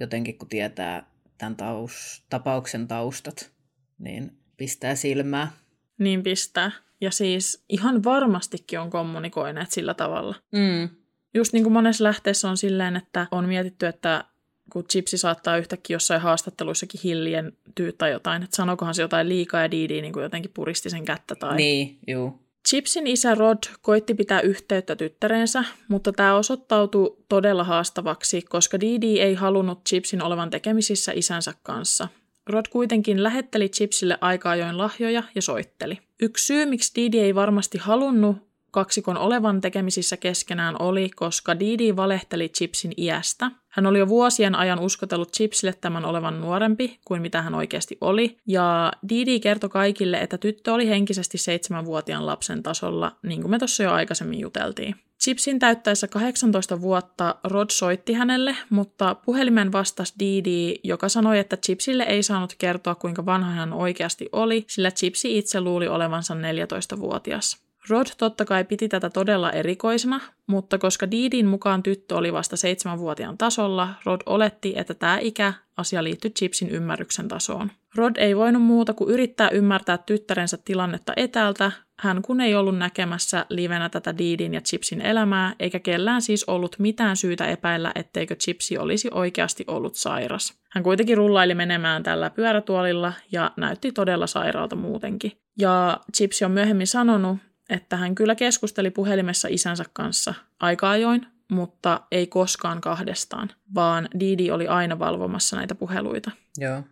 jotenkin, kun tietää tämän taus, tapauksen taustat, niin pistää silmää. Niin pistää. Ja siis ihan varmastikin on kommunikoineet sillä tavalla. Mm. Just niin kuin monessa lähteessä on silleen, että on mietitty, että kun Chipsi saattaa yhtäkkiä jossain haastatteluissakin hiljentyä tai jotain, että sanokohan se jotain liikaa ja Didi niin kuin jotenkin puristi sen kättä tai... Niin, juu. Chipsin isä Rod koitti pitää yhteyttä tyttärensä, mutta tämä osoittautui todella haastavaksi, koska Didi ei halunnut Chipsin olevan tekemisissä isänsä kanssa. Rod kuitenkin lähetteli Chipsille aika ajoin lahjoja ja soitteli. Yksi syy, miksi Didi ei varmasti halunnut kaksikon olevan tekemisissä keskenään oli, koska Didi valehteli Chipsin iästä. Hän oli jo vuosien ajan uskotellut Chipsille tämän olevan nuorempi kuin mitä hän oikeasti oli, ja Didi kertoi kaikille, että tyttö oli henkisesti seitsemänvuotiaan lapsen tasolla, niin kuin me tuossa jo aikaisemmin juteltiin. Chipsin täyttäessä 18 vuotta Rod soitti hänelle, mutta puhelimen vastasi Didi, joka sanoi, että Chipsille ei saanut kertoa kuinka vanha hän oikeasti oli, sillä Chipsi itse luuli olevansa 14-vuotias. Rod totta kai piti tätä todella erikoisena, mutta koska Deedin mukaan tyttö oli vasta seitsemänvuotiaan tasolla, Rod oletti, että tämä ikä asia liittyi Chipsin ymmärryksen tasoon. Rod ei voinut muuta kuin yrittää ymmärtää tyttärensä tilannetta etäältä, hän kun ei ollut näkemässä livenä tätä Deedin ja Chipsin elämää, eikä kellään siis ollut mitään syytä epäillä, etteikö Chipsi olisi oikeasti ollut sairas. Hän kuitenkin rullaili menemään tällä pyörätuolilla ja näytti todella sairaalta muutenkin. Ja Chipsi on myöhemmin sanonut, että hän kyllä keskusteli puhelimessa isänsä kanssa aika ajoin, mutta ei koskaan kahdestaan, vaan Didi oli aina valvomassa näitä puheluita. Joo.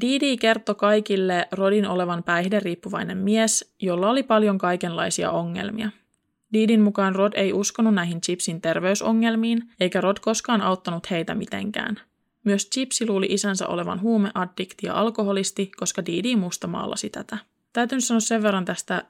Didi kertoi kaikille Rodin olevan päihderiippuvainen mies, jolla oli paljon kaikenlaisia ongelmia. Didin mukaan Rod ei uskonut näihin Chipsin terveysongelmiin, eikä Rod koskaan auttanut heitä mitenkään. Myös Chipsi luuli isänsä olevan huumeaddikti ja alkoholisti, koska Didi mustamaalasi tätä. Täytyy sanoa sen verran tästä,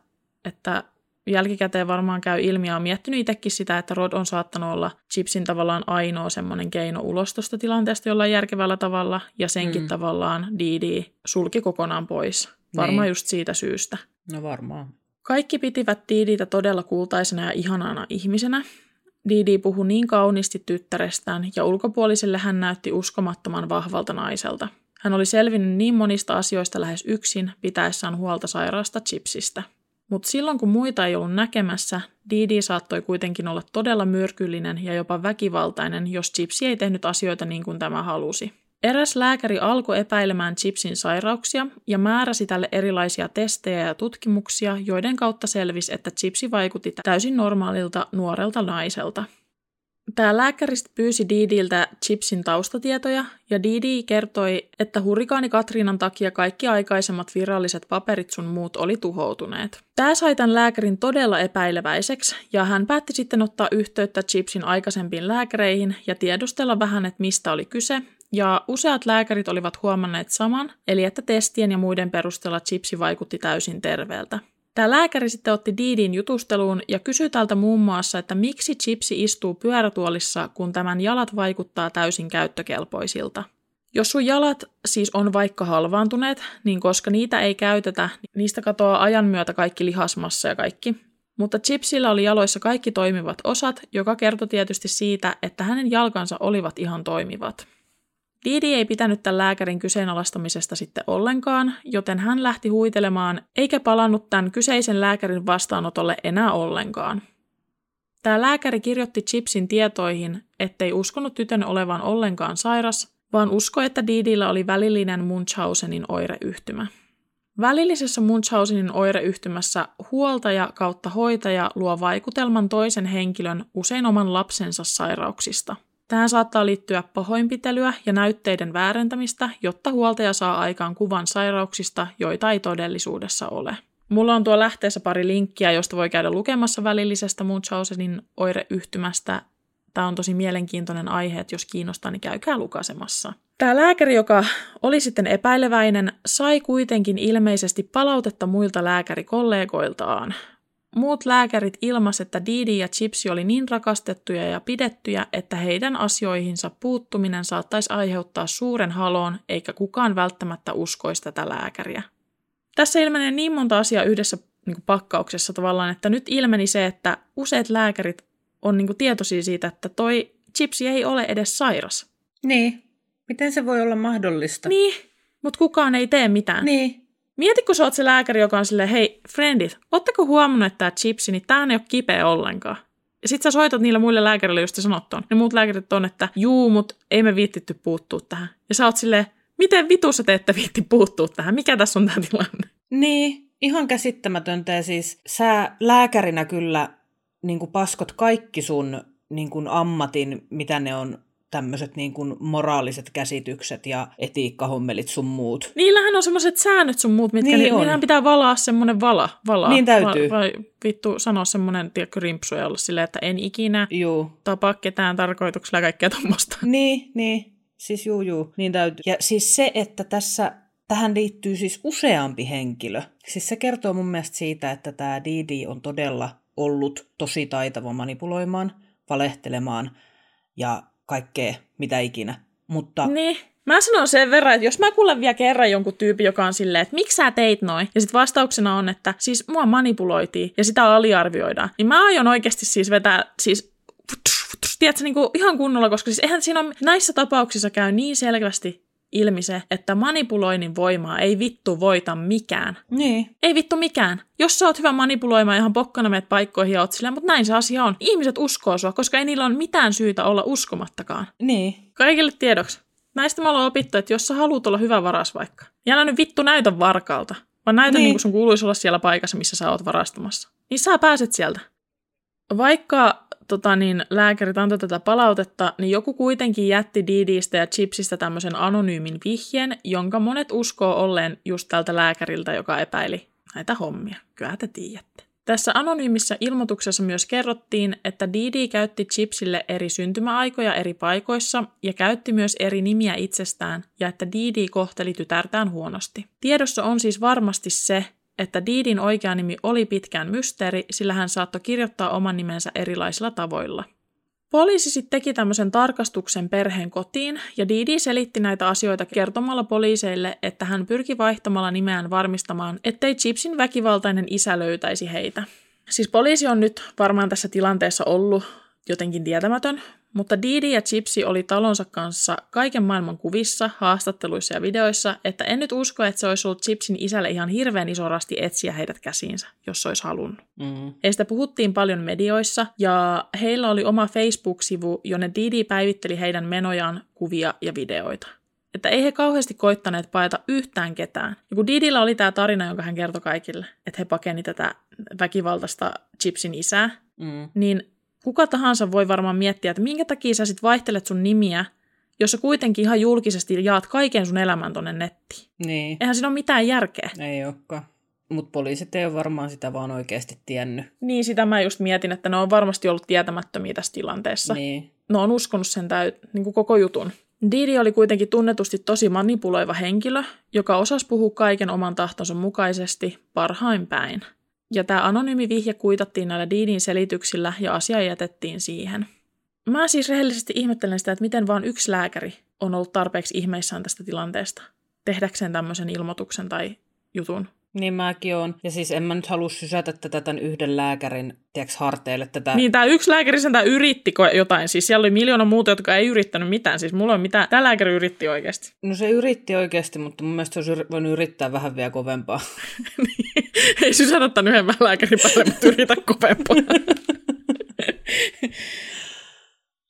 että jälkikäteen varmaan käy ilmi ja on miettinyt itsekin sitä, että Rod on saattanut olla Chipsin tavallaan ainoa semmoinen keino ulos tuosta tilanteesta jollain järkevällä tavalla, ja senkin mm. tavallaan Didi sulki kokonaan pois. Varmaan niin. just siitä syystä. No varmaan. Kaikki pitivät Diditä todella kultaisena ja ihanana ihmisenä. Didi puhui niin kauniisti tyttärestään ja ulkopuoliselle hän näytti uskomattoman vahvalta naiselta. Hän oli selvinnyt niin monista asioista lähes yksin, pitäessään huolta sairaasta Chipsistä – mutta silloin kun muita ei ollut näkemässä, Didi saattoi kuitenkin olla todella myrkyllinen ja jopa väkivaltainen, jos Chipsi ei tehnyt asioita niin kuin tämä halusi. Eräs lääkäri alkoi epäilemään Chipsin sairauksia ja määräsi tälle erilaisia testejä ja tutkimuksia, joiden kautta selvisi, että Chipsi vaikutti täysin normaalilta nuorelta naiselta – Tämä lääkäristä pyysi Didiltä Chipsin taustatietoja, ja Didi kertoi, että hurrikaani Katriinan takia kaikki aikaisemmat viralliset paperit sun muut oli tuhoutuneet. Tämä sai tämän lääkärin todella epäileväiseksi, ja hän päätti sitten ottaa yhteyttä Chipsin aikaisempiin lääkäreihin ja tiedustella vähän, että mistä oli kyse, ja useat lääkärit olivat huomanneet saman, eli että testien ja muiden perusteella Chipsi vaikutti täysin terveeltä. Tämä lääkäri sitten otti Diidin jutusteluun ja kysyi tältä muun muassa, että miksi Chipsi istuu pyörätuolissa, kun tämän jalat vaikuttaa täysin käyttökelpoisilta. Jos sun jalat siis on vaikka halvaantuneet, niin koska niitä ei käytetä, niistä katoaa ajan myötä kaikki lihasmassa ja kaikki. Mutta Chipsillä oli jaloissa kaikki toimivat osat, joka kertoi tietysti siitä, että hänen jalkansa olivat ihan toimivat. Didi ei pitänyt tämän lääkärin kyseenalaistamisesta sitten ollenkaan, joten hän lähti huitelemaan eikä palannut tämän kyseisen lääkärin vastaanotolle enää ollenkaan. Tämä lääkäri kirjoitti Chipsin tietoihin, ettei uskonut tytön olevan ollenkaan sairas, vaan uskoi, että Didillä oli välillinen Munchausenin oireyhtymä. Välillisessä Munchausenin oireyhtymässä huoltaja kautta hoitaja luo vaikutelman toisen henkilön, usein oman lapsensa sairauksista. Tähän saattaa liittyä pahoinpitelyä ja näytteiden väärentämistä, jotta huoltaja saa aikaan kuvan sairauksista, joita ei todellisuudessa ole. Mulla on tuo lähteessä pari linkkiä, josta voi käydä lukemassa välillisestä Munchausenin oireyhtymästä. Tämä on tosi mielenkiintoinen aihe, että jos kiinnostaa, niin käykää lukasemassa. Tämä lääkäri, joka oli sitten epäileväinen, sai kuitenkin ilmeisesti palautetta muilta lääkärikollegoiltaan. Muut lääkärit ilmas, että Didi ja Chipsi oli niin rakastettuja ja pidettyjä, että heidän asioihinsa puuttuminen saattaisi aiheuttaa suuren haloon, eikä kukaan välttämättä uskoisi tätä lääkäriä. Tässä ilmenee niin monta asiaa yhdessä niin kuin pakkauksessa tavallaan, että nyt ilmeni se, että useat lääkärit on niin kuin tietoisia siitä, että toi Chipsi ei ole edes sairas. Niin. Miten se voi olla mahdollista? Niin, mutta kukaan ei tee mitään. Niin. Mieti, kun sä oot se lääkäri, joka on silleen, hei, friendit, ootteko huomannut, että tämä chipsi, niin tää ei ole kipeä ollenkaan. Ja sit sä soitat niille muille lääkärille, just sanot on. Ne muut lääkärit on, että juu, mut ei me viittitty puuttua tähän. Ja sä oot silleen, miten vitussa te ette viitti puuttua tähän? Mikä tässä on tämä tilanne? Niin, ihan käsittämätöntä. Ja siis sä lääkärinä kyllä niin paskot kaikki sun niin ammatin, mitä ne on tämmöiset niin kuin moraaliset käsitykset ja etiikkahommelit sun muut. Niillähän on semmoiset säännöt sun muut, mitkä niin niillähän pitää valaa semmoinen vala. vala niin täytyy. Va, vai vittu sanoa semmoinen, tiedätkö, rimpsu ja olla silleen, että en ikinä juu. tapaa ketään tarkoituksella kaikkea tuommoista. Niin, niin. Siis juu, juu. Niin täytyy. Ja siis se, että tässä tähän liittyy siis useampi henkilö. Siis se kertoo mun mielestä siitä, että tämä Didi on todella ollut tosi taitava manipuloimaan, valehtelemaan ja kaikkea, mitä ikinä. Mutta... Niin. Mä sanon sen verran, että jos mä kuulen vielä kerran jonkun tyypin, joka on silleen, että miksi sä teit noin, ja sitten vastauksena on, että siis mua manipuloitiin ja sitä aliarvioidaan, niin mä aion oikeasti siis vetää siis tiedätkö, niin kuin ihan kunnolla, koska siis eihän siinä ole, näissä tapauksissa käy niin selvästi ilmi se, että manipuloinnin voimaa ei vittu voita mikään. Niin. Ei vittu mikään. Jos sä oot hyvä manipuloimaan ihan pokkana meet paikkoihin ja oot silleen, mutta näin se asia on. Ihmiset uskoo sua, koska ei niillä ole mitään syytä olla uskomattakaan. Niin. Kaikille tiedoksi. Näistä me ollaan opittu, että jos sä haluat olla hyvä varas vaikka, ja älä nyt vittu näytä varkalta, vaan näytä niin. niin kuin sun kuuluisi olla siellä paikassa, missä sä oot varastamassa. Niin sä pääset sieltä. Vaikka tota, niin, lääkärit antoi tätä palautetta, niin joku kuitenkin jätti Didistä ja Chipsistä tämmöisen anonyymin vihjeen, jonka monet uskoo olleen just tältä lääkäriltä, joka epäili näitä hommia. Kyllä te tiedätte. Tässä anonyymissä ilmoituksessa myös kerrottiin, että Didi käytti Chipsille eri syntymäaikoja eri paikoissa ja käytti myös eri nimiä itsestään ja että Didi kohteli tytärtään huonosti. Tiedossa on siis varmasti se, että Diidin oikea nimi oli pitkään mysteeri, sillä hän saattoi kirjoittaa oman nimensä erilaisilla tavoilla. Poliisi sitten teki tämmöisen tarkastuksen perheen kotiin, ja Didi selitti näitä asioita kertomalla poliiseille, että hän pyrki vaihtamalla nimeään varmistamaan, ettei Chipsin väkivaltainen isä löytäisi heitä. Siis poliisi on nyt varmaan tässä tilanteessa ollut jotenkin tietämätön, mutta Didi ja Chipsi oli talonsa kanssa kaiken maailman kuvissa, haastatteluissa ja videoissa, että en nyt usko, että se olisi ollut Chipsin isälle ihan hirveän iso rasti etsiä heidät käsiinsä, jos olisi halunnut. Mm. Heistä puhuttiin paljon medioissa, ja heillä oli oma Facebook-sivu, jonne Didi päivitteli heidän menojaan, kuvia ja videoita. Että ei he kauheasti koittaneet paeta yhtään ketään. Ja kun Didillä oli tämä tarina, jonka hän kertoi kaikille, että he pakeni tätä väkivaltaista Chipsin isää, mm. niin kuka tahansa voi varmaan miettiä, että minkä takia sä sit vaihtelet sun nimiä, jos sä kuitenkin ihan julkisesti jaat kaiken sun elämän tonne nettiin. Niin. Eihän siinä ole mitään järkeä. Ei olekaan. Mutta poliisit ei ole varmaan sitä vaan oikeasti tiennyt. Niin, sitä mä just mietin, että ne on varmasti ollut tietämättömiä tässä tilanteessa. Niin. Ne on uskonut sen täy- niin kuin koko jutun. Didi oli kuitenkin tunnetusti tosi manipuloiva henkilö, joka osasi puhua kaiken oman tahtonsa mukaisesti parhain päin – ja tämä anonyymi vihje kuitattiin näillä Deanin selityksillä ja asia jätettiin siihen. Mä siis rehellisesti ihmettelen sitä, että miten vain yksi lääkäri on ollut tarpeeksi ihmeissään tästä tilanteesta tehdäkseen tämmöisen ilmoituksen tai jutun. Niin mäkin on. Ja siis en mä nyt halua sysätä tätä tämän yhden lääkärin tiiäks, harteille. Tätä. Niin, tämä yksi lääkäri sen yritti jotain. Siis siellä oli miljoona muuta, jotka ei yrittänyt mitään. Siis mulla on mitään. Tämä lääkäri yritti oikeasti. No se yritti oikeasti, mutta mun mielestä se olisi voinut yrittää vähän vielä kovempaa. niin. Ei sysätä tämän yhden lääkärin päälle, mutta yritä kovempaa.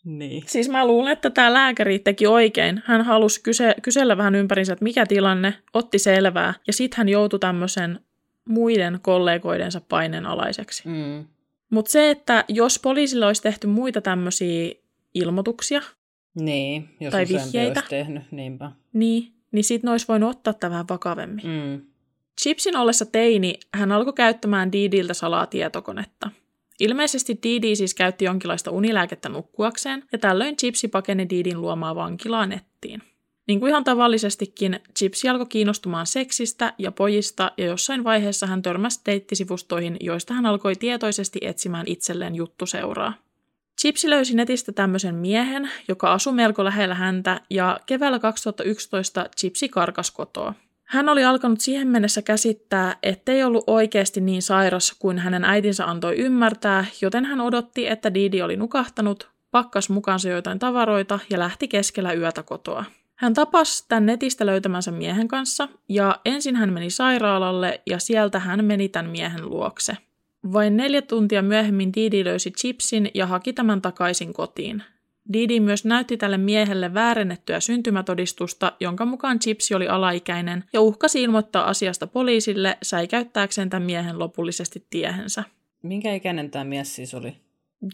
Niin. Siis mä luulen, että tämä lääkäri teki oikein. Hän halusi kyse- kysellä vähän ympärinsä, että mikä tilanne, otti selvää, ja sitten hän joutui tämmöisen muiden kollegoidensa paineen alaiseksi. Mm. Mutta se, että jos poliisilla olisi tehty muita tämmöisiä ilmoituksia, Niin, jos Tai vihjeitä. olisi tehnyt, niinpä. niin, niin sitten ne olisi voinut ottaa tätä vähän vakavemmin. Mm. Mm. Chipsin ollessa teini hän alkoi käyttämään Didiltä salaa tietokonetta. Ilmeisesti Didi siis käytti jonkinlaista unilääkettä nukkuakseen, ja tällöin Chipsi pakeni Didin luomaa vankilaa nettiin. Niin kuin ihan tavallisestikin, Chipsi alkoi kiinnostumaan seksistä ja pojista, ja jossain vaiheessa hän törmäsi deittisivustoihin, joista hän alkoi tietoisesti etsimään itselleen juttuseuraa. Chipsi löysi netistä tämmöisen miehen, joka asui melko lähellä häntä, ja keväällä 2011 Chipsi karkas kotoa. Hän oli alkanut siihen mennessä käsittää, ettei ollut oikeasti niin sairas kuin hänen äitinsä antoi ymmärtää, joten hän odotti, että Didi oli nukahtanut, pakkas mukaansa joitain tavaroita ja lähti keskellä yötä kotoa. Hän tapasi tämän netistä löytämänsä miehen kanssa ja ensin hän meni sairaalalle ja sieltä hän meni tämän miehen luokse. Vain neljä tuntia myöhemmin Didi löysi chipsin ja haki tämän takaisin kotiin. Didi myös näytti tälle miehelle väärennettyä syntymätodistusta, jonka mukaan Chipsi oli alaikäinen, ja uhkasi ilmoittaa asiasta poliisille säikäyttääkseen tämän miehen lopullisesti tiehensä. Minkä ikäinen tämä mies siis oli?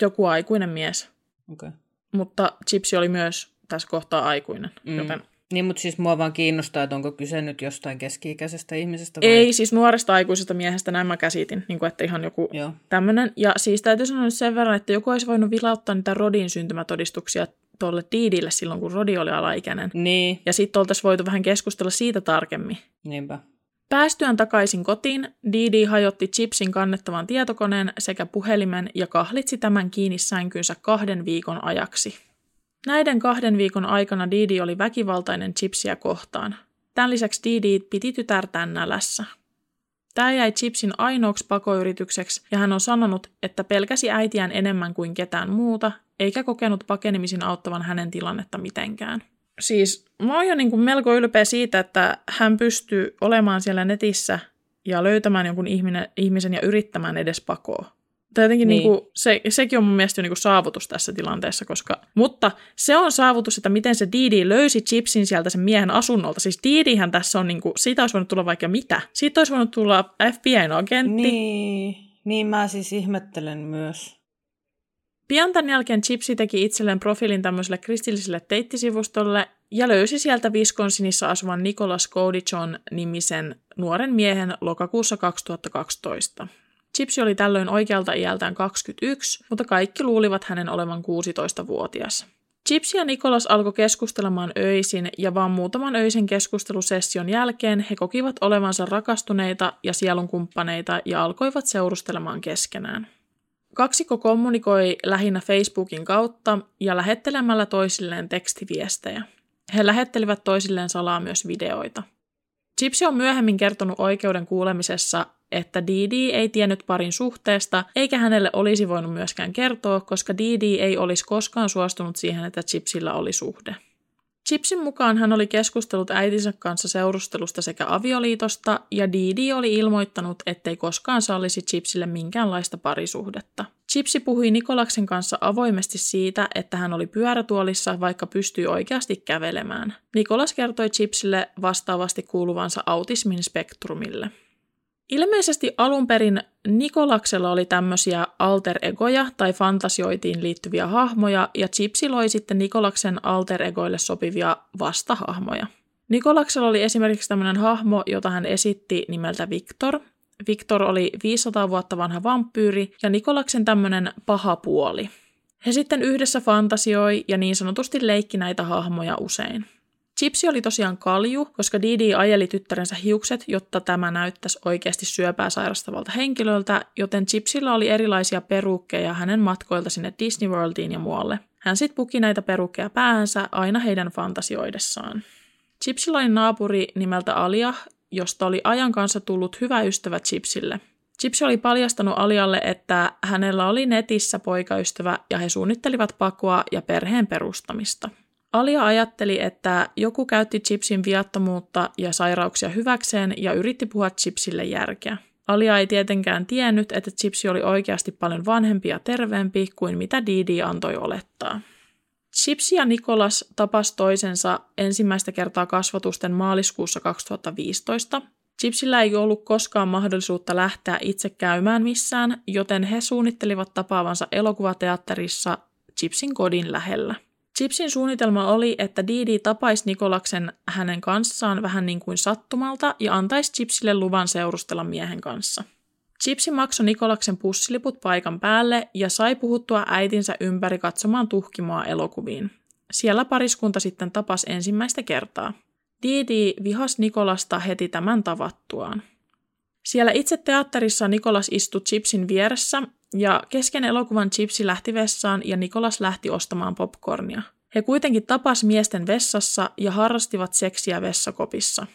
Joku aikuinen mies, Okay. mutta Chipsi oli myös tässä kohtaa aikuinen, Mm. joten Niin, mutta siis mua vaan kiinnostaa, että onko kyse nyt jostain keski-ikäisestä ihmisestä vai? ei siis nuoresta aikuisesta miehestä, näin mä käsitin, niin kuin, että ihan joku tämmöinen. Ja siis täytyy sanoa nyt sen verran, että joku olisi voinut vilauttaa niitä Rodin syntymätodistuksia tuolle Didille silloin, kun Rodi oli alaikäinen. Niin, Ja sitten oltaisiin voitu vähän keskustella siitä tarkemmin. niinpä. Päästyään takaisin kotiin, Didi hajotti Chipsin kannettavan tietokoneen sekä puhelimen ja kahlitsi tämän kiinni sänkynsä kahden viikon ajaksi. Näiden kahden viikon aikana Didi oli väkivaltainen Chipsiä kohtaan. Tämän lisäksi Didi piti tytärtään nälässä. Tämä jäi Chipsin ainoaksi pakoyritykseksi ja hän on sanonut, että pelkäsi äitiään enemmän kuin ketään muuta, eikä kokenut pakenemisin auttavan hänen tilannetta mitenkään. Siis mä oon jo niin kuin melko ylpeä siitä, että hän pystyy olemaan siellä netissä ja löytämään jonkun ihminen, ihmisen ja yrittämään edes pakoa. Tai jotenkin Niin. niin. Kuin, se, sekin on mun mielestä jo niin kuin saavutus tässä tilanteessa, koska... Mutta se on saavutus, että miten se Didi löysi chipsin sieltä sen miehen asunnolta. Siis Didihän tässä on, niin kuin, siitä olisi voinut tulla vaikka mitä. Siitä olisi voinut tulla FBIn agentti. Niin, niin mä siis ihmettelen myös. Pian tämän jälkeen Chipsi teki itselleen profiilin tämmöiselle kristilliselle teittisivustolle ja löysi sieltä Wisconsinissa asuvan Nicholas Codichon nimisen nuoren miehen lokakuussa 2012. Chipsi oli tällöin oikealta iältään 21, mutta kaikki luulivat hänen olevan 16-vuotias. Chipsi ja Nikolas alkoi keskustelemaan öisin ja vaan muutaman öisen keskustelusession jälkeen he kokivat olevansa rakastuneita ja sielunkumppaneita ja alkoivat seurustelemaan keskenään. Kaksikko kommunikoi lähinnä Facebookin kautta ja lähettelemällä toisilleen tekstiviestejä. He lähettelivät toisilleen salaa myös videoita. Gypsy on myöhemmin kertonut oikeuden kuulemisessa, että Didi ei tiennyt parin suhteesta, eikä hänelle olisi voinut myöskään kertoa, koska Didi ei olisi koskaan suostunut siihen, että Chipsillä oli suhde. Chipsin mukaan hän oli keskustellut äitinsä kanssa seurustelusta sekä avioliitosta, ja Didi oli ilmoittanut, ettei koskaan sallisi Chipsille minkäänlaista parisuhdetta. Chipsi puhui Nikolaksen kanssa avoimesti siitä, että hän oli pyörätuolissa, vaikka pystyi oikeasti kävelemään. Nikolas kertoi Chipsille vastaavasti kuuluvansa autismin spektrumille. Ilmeisesti alun perin Nikolaksella oli tämmöisiä alter-egoja tai fantasioitiin liittyviä hahmoja, ja Chipsi loi sitten Nikolaksen alter-egoille sopivia vastahahmoja. Nikolaksella oli esimerkiksi tämmöinen hahmo, jota hän esitti nimeltä Victor. Victor oli 500 vuotta vanha vampyyri ja Nikolaksen tämmöinen paha puoli. He sitten yhdessä fantasioi ja niin sanotusti leikki näitä hahmoja usein. Chipsi oli tosiaan kalju, koska Didi ajeli tyttärensä hiukset, jotta tämä näyttäisi oikeasti syöpää sairastavalta henkilöltä, joten Chipsillä oli erilaisia perukkeja hänen matkoilta sinne Disney Worldiin ja muualle. Hän sitten puki näitä perukkeja päänsä aina heidän fantasioidessaan. Chipsillä oli naapuri nimeltä Alia, josta oli ajan kanssa tullut hyvä ystävä Chipsille. Chipsi oli paljastanut Alialle, että hänellä oli netissä poikaystävä ja he suunnittelivat pakoa ja perheen perustamista. Alia ajatteli, että joku käytti Chipsin viattomuutta ja sairauksia hyväkseen ja yritti puhua Chipsille järkeä. Alia ei tietenkään tiennyt, että Chipsi oli oikeasti paljon vanhempi ja terveempi kuin mitä Didi antoi olettaa. Chipsi ja Nikolas tapas toisensa ensimmäistä kertaa kasvatusten maaliskuussa 2015. Chipsillä ei ollut koskaan mahdollisuutta lähteä itse käymään missään, joten he suunnittelivat tapaavansa elokuvateatterissa Chipsin kodin lähellä. Chipsin suunnitelma oli, että Didi tapaisi Nikolaksen hänen kanssaan vähän niin kuin sattumalta ja antaisi Chipsille luvan seurustella miehen kanssa. Chipsi maksoi Nikolaksen pussiliput paikan päälle ja sai puhuttua äitinsä ympäri katsomaan tuhkimoa elokuviin. Siellä pariskunta sitten tapas ensimmäistä kertaa. Didi vihas Nikolasta heti tämän tavattuaan. Siellä itse teatterissa Nikolas istui Chipsin vieressä ja kesken elokuvan Chipsi lähti vessaan ja Nikolas lähti ostamaan popcornia. He kuitenkin tapas miesten vessassa ja harrastivat seksiä vessakopissa.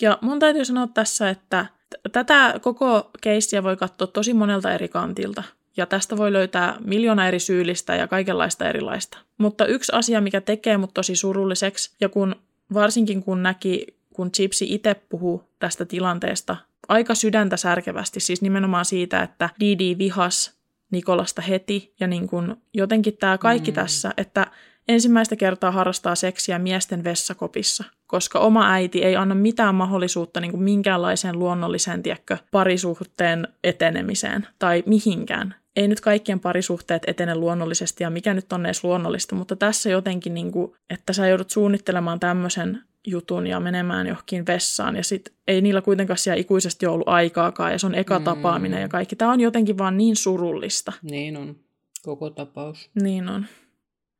Ja mun täytyy sanoa tässä, että tätä koko keissiä voi katsoa tosi monelta eri kantilta. Ja tästä voi löytää miljoona eri syyllistä ja kaikenlaista erilaista. Mutta yksi asia, mikä tekee mut tosi surulliseksi, ja kun varsinkin kun näki, kun Chipsi itse puhuu tästä tilanteesta aika sydäntä särkevästi, siis nimenomaan siitä, että Didi vihas Nikolasta heti, ja niin kun jotenkin tämä kaikki mm. tässä, että ensimmäistä kertaa harrastaa seksiä miesten vessakopissa, koska oma äiti ei anna mitään mahdollisuutta niin kuin minkäänlaiseen luonnolliseen tiedätkö, parisuhteen etenemiseen tai mihinkään. Ei nyt kaikkien parisuhteet etene luonnollisesti ja mikä nyt on edes luonnollista, mutta tässä jotenkin, niin kuin, että sä joudut suunnittelemaan tämmöisen jutun ja menemään johonkin vessaan ja sit ei niillä kuitenkaan siellä ikuisesti ollut aikaakaan ja se on eka mm. tapaaminen ja kaikki. Tämä on jotenkin vaan niin surullista. Niin on. Koko tapaus. Niin on.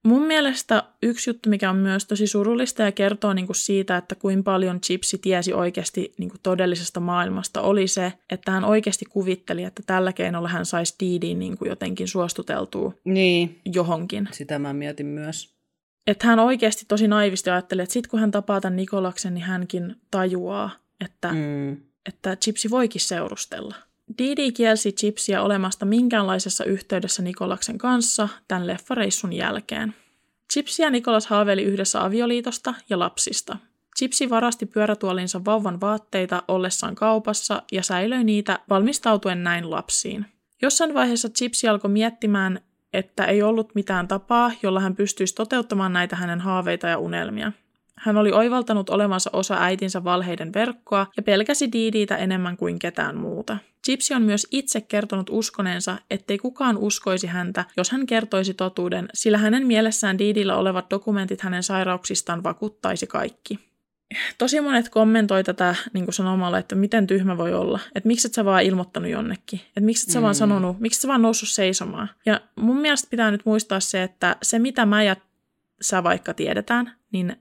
Mun mielestä yksi juttu, mikä on myös tosi surullista ja kertoo niin kuin siitä, että kuinka paljon Chipsi tiesi oikeasti niin kuin todellisesta maailmasta, oli se, että hän oikeasti kuvitteli, että tällä keinolla hän saisi Didiin niin kuin jotenkin suostuteltua niin. johonkin. Sitä mä mietin myös. Että hän oikeasti tosi naivisti ajatteli, että sitten kun hän tapaa tämän Nikolaksen, niin hänkin tajuaa, että, mm. että Chipsi voikin seurustella. Didi kielsi Chipsiä olemasta minkäänlaisessa yhteydessä Nikolaksen kanssa tämän leffareissun jälkeen. Chipsi ja Nikolas haaveili yhdessä avioliitosta ja lapsista. Chipsi varasti pyörätuolinsa vauvan vaatteita ollessaan kaupassa ja säilöi niitä valmistautuen näin lapsiin. Jossain vaiheessa Chipsi alkoi miettimään, että ei ollut mitään tapaa, jolla hän pystyisi toteuttamaan näitä hänen haaveita ja unelmia. Hän oli oivaltanut olevansa osa äitinsä valheiden verkkoa ja pelkäsi Didiitä enemmän kuin ketään muuta. Gypsy on myös itse kertonut uskoneensa, ettei kukaan uskoisi häntä, jos hän kertoisi totuuden, sillä hänen mielessään Didillä olevat dokumentit hänen sairauksistaan vakuuttaisi kaikki. Tosi monet kommentoi tätä niin kuin sanomalla, että miten tyhmä voi olla, että miksi et sä vaan ilmoittanut jonnekin, että miksi et sä mm. vaan sanonut, miksi sä vaan noussut seisomaan. Ja mun mielestä pitää nyt muistaa se, että se mitä mä ja sä vaikka tiedetään, niin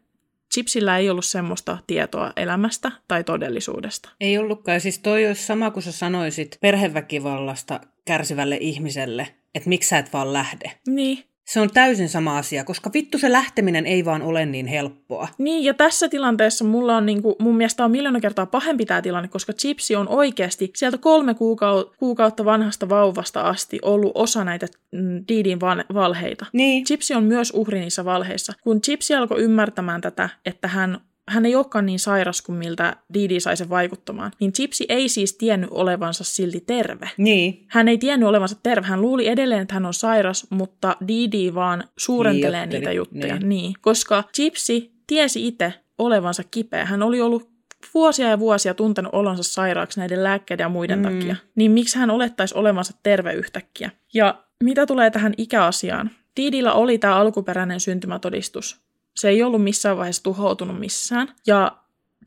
Chipsillä ei ollut semmoista tietoa elämästä tai todellisuudesta. Ei ollutkaan. Siis toi olisi sama kuin sä sanoisit perheväkivallasta kärsivälle ihmiselle, että miksi sä et vaan lähde. Niin. Se on täysin sama asia, koska vittu se lähteminen ei vaan ole niin helppoa. Niin, ja tässä tilanteessa mulla on niinku, mun mielestä on miljoona kertaa pahempi tämä tilanne, koska Chipsi on oikeasti sieltä kolme kuukau- kuukautta vanhasta vauvasta asti ollut osa näitä mm, Didin van- valheita. Niin. Chipsi on myös uhri niissä valheissa. Kun Chipsi alkoi ymmärtämään tätä, että hän hän ei olekaan niin sairas kuin miltä Didi sai sen vaikuttamaan, niin Chipsi ei siis tiennyt olevansa silti terve. Niin. Hän ei tiennyt olevansa terve. Hän luuli edelleen, että hän on sairas, mutta Didi vaan suurentelee Liiotteli. niitä juttuja. Niin. niin. Koska Chipsi tiesi itse olevansa kipeä. Hän oli ollut vuosia ja vuosia tuntenut olonsa sairaaksi näiden lääkkeiden ja muiden mm. takia. Niin miksi hän olettaisi olevansa terve yhtäkkiä? Ja mitä tulee tähän ikäasiaan? Didillä oli tämä alkuperäinen syntymätodistus, se ei ollut missään vaiheessa tuhoutunut missään. Ja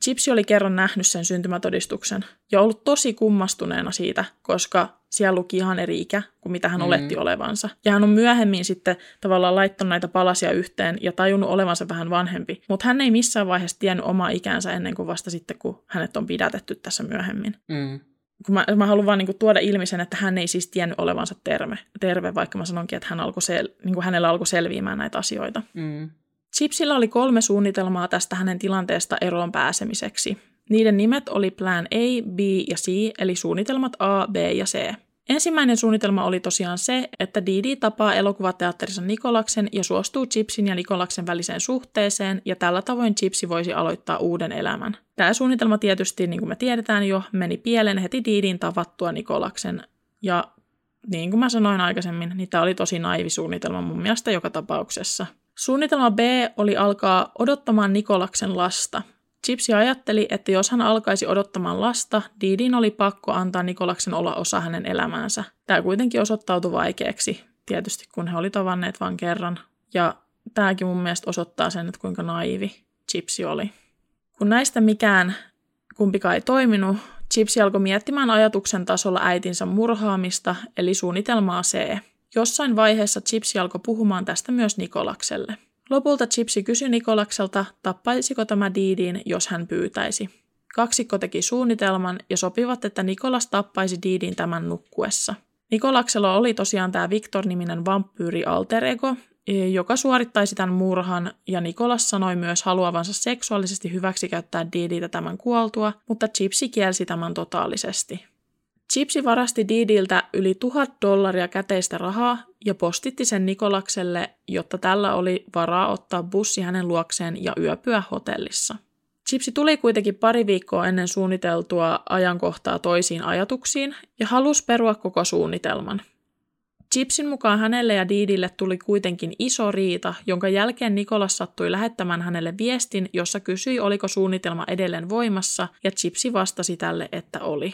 Gypsy oli kerran nähnyt sen syntymätodistuksen ja ollut tosi kummastuneena siitä, koska siellä luki ihan eri ikä kuin mitä hän mm. oletti olevansa. Ja hän on myöhemmin sitten tavallaan laittanut näitä palasia yhteen ja tajunnut olevansa vähän vanhempi. Mutta hän ei missään vaiheessa tiennyt omaa ikänsä ennen kuin vasta sitten, kun hänet on pidätetty tässä myöhemmin. Mm. Kun mä, mä haluan vaan niin tuoda ilmi sen, että hän ei siis tiennyt olevansa terve, terve vaikka mä sanonkin, että hän alkoi sel, niin hänellä alkoi selviämään näitä asioita. Mm. Chipsillä oli kolme suunnitelmaa tästä hänen tilanteesta eroon pääsemiseksi. Niiden nimet oli Plan A, B ja C, eli suunnitelmat A, B ja C. Ensimmäinen suunnitelma oli tosiaan se, että Didi tapaa elokuvateatterissa Nikolaksen ja suostuu Chipsin ja Nikolaksen väliseen suhteeseen, ja tällä tavoin Chipsi voisi aloittaa uuden elämän. Tämä suunnitelma tietysti, niin kuin me tiedetään jo, meni pieleen heti Didin tavattua Nikolaksen, ja niin kuin mä sanoin aikaisemmin, niin tämä oli tosi naivi suunnitelma mun mielestä joka tapauksessa. Suunnitelma B oli alkaa odottamaan Nikolaksen lasta, Gypsy ajatteli, että jos hän alkaisi odottamaan lasta, Didin oli pakko antaa Nikolaksen olla osa hänen elämäänsä. Tämä kuitenkin osoittautui vaikeaksi, tietysti kun he oli tavanneet vain kerran. Ja tämäkin mun mielestä osoittaa sen, että kuinka naivi Gypsy oli. Kun näistä mikään kumpikaan ei toiminut, Gypsy alkoi miettimään ajatuksen tasolla äitinsä murhaamista, eli suunnitelmaa C. Jossain vaiheessa Gypsy alkoi puhumaan tästä myös Nikolakselle. Lopulta Chipsi kysyi Nikolakselta, tappaisiko tämä Diidin, jos hän pyytäisi. Kaksikko teki suunnitelman ja sopivat, että Nikolas tappaisi Diidin tämän nukkuessa. Nikolaksella oli tosiaan tämä Victor-niminen vampyyri alter ego, joka suorittaisi tämän murhan, ja Nikolas sanoi myös haluavansa seksuaalisesti hyväksikäyttää Diiditä tämän kuoltua, mutta Chipsi kielsi tämän totaalisesti. Chipsi varasti Didiltä yli tuhat dollaria käteistä rahaa ja postitti sen Nikolakselle, jotta tällä oli varaa ottaa bussi hänen luokseen ja yöpyä hotellissa. Chipsi tuli kuitenkin pari viikkoa ennen suunniteltua ajankohtaa toisiin ajatuksiin ja halusi perua koko suunnitelman. Chipsin mukaan hänelle ja Didille tuli kuitenkin iso riita, jonka jälkeen Nikolas sattui lähettämään hänelle viestin, jossa kysyi, oliko suunnitelma edelleen voimassa, ja Chipsi vastasi tälle, että oli.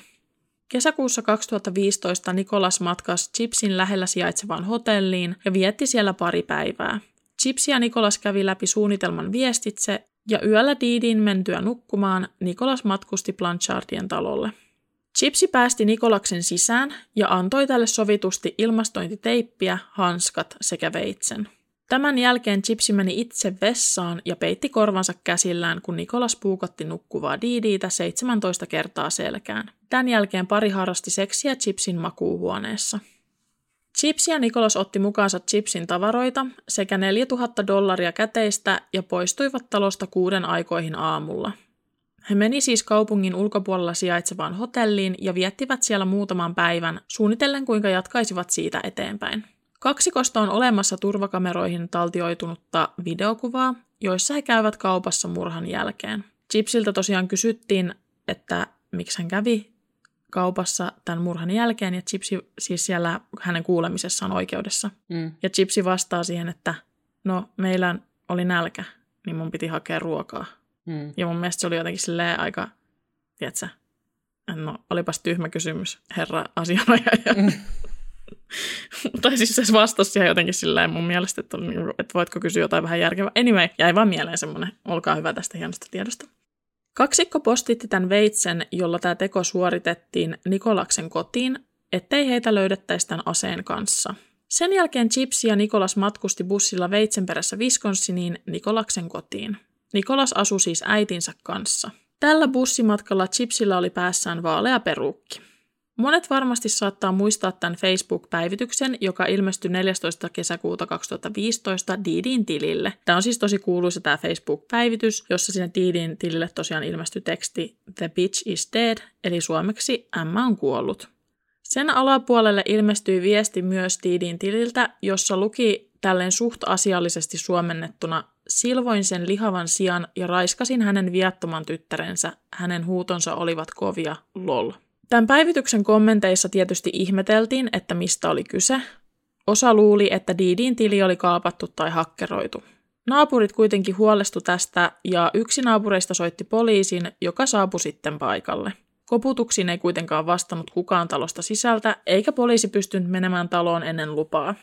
Kesäkuussa 2015 Nikolas matkasi Chipsin lähellä sijaitsevaan hotelliin ja vietti siellä pari päivää. Chips ja Nikolas kävi läpi suunnitelman viestitse ja yöllä Diidin mentyä nukkumaan Nikolas matkusti Blanchardien talolle. Chipsi päästi Nikolaksen sisään ja antoi tälle sovitusti ilmastointiteippiä, hanskat sekä veitsen. Tämän jälkeen Chipsi meni itse vessaan ja peitti korvansa käsillään, kun Nikolas puukotti nukkuvaa Diidiitä 17 kertaa selkään. Tämän jälkeen pari harrasti seksiä Chipsin makuuhuoneessa. Chips ja Nikolas otti mukaansa Chipsin tavaroita sekä 4000 dollaria käteistä ja poistuivat talosta kuuden aikoihin aamulla. He meni siis kaupungin ulkopuolella sijaitsevaan hotelliin ja viettivät siellä muutaman päivän, suunnitellen kuinka jatkaisivat siitä eteenpäin. Kaksikosta on olemassa turvakameroihin taltioitunutta videokuvaa, joissa he käyvät kaupassa murhan jälkeen. Chipsiltä tosiaan kysyttiin, että miksi hän kävi kaupassa tämän murhan jälkeen, ja Chipsi siis siellä hänen kuulemisessaan oikeudessa. Mm. Ja Chipsi vastaa siihen, että no meillä oli nälkä, niin mun piti hakea ruokaa. Mm. Ja mun mielestä se oli jotenkin silleen aika, tiedätkö, no olipas tyhmä kysymys, herra asianajaja. Mm. tai siis se vastasi siihen jotenkin silleen mun mielestä, että, niinku, että voitko kysyä jotain vähän järkevää. Anyway, jäi vaan mieleen semmoinen, olkaa hyvä tästä hienosta tiedosta. Kaksikko postitti tämän veitsen, jolla tämä teko suoritettiin Nikolaksen kotiin, ettei heitä löydettäisi tämän aseen kanssa. Sen jälkeen Chipsi ja Nikolas matkusti bussilla veitsen perässä Wisconsiniin Nikolaksen kotiin. Nikolas asui siis äitinsä kanssa. Tällä bussimatkalla Chipsillä oli päässään vaalea peruukki. Monet varmasti saattaa muistaa tämän Facebook-päivityksen, joka ilmestyi 14. kesäkuuta 2015 Diidin tilille. Tämä on siis tosi kuuluisa tämä Facebook-päivitys, jossa sinne Diidin tilille tosiaan ilmestyi teksti The bitch is dead, eli suomeksi Emma on kuollut. Sen alapuolelle ilmestyi viesti myös Diidin tililtä, jossa luki tälleen suht asiallisesti suomennettuna Silvoin sen lihavan sijan ja raiskasin hänen viattoman tyttärensä. Hänen huutonsa olivat kovia, lol. Tämän päivityksen kommenteissa tietysti ihmeteltiin, että mistä oli kyse. Osa luuli, että Diidin tili oli kaapattu tai hakkeroitu. Naapurit kuitenkin huolestu tästä ja yksi naapureista soitti poliisin, joka saapui sitten paikalle. Koputuksiin ei kuitenkaan vastannut kukaan talosta sisältä, eikä poliisi pystynyt menemään taloon ennen lupaa.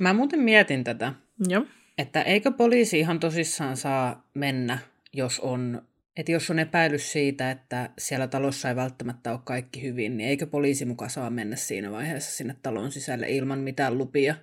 Mä muuten mietin tätä. Joo. Että eikö poliisi ihan tosissaan saa mennä, jos on että jos on epäilys siitä, että siellä talossa ei välttämättä ole kaikki hyvin, niin eikö poliisi muka saa mennä siinä vaiheessa sinne talon sisälle ilman mitään lupia?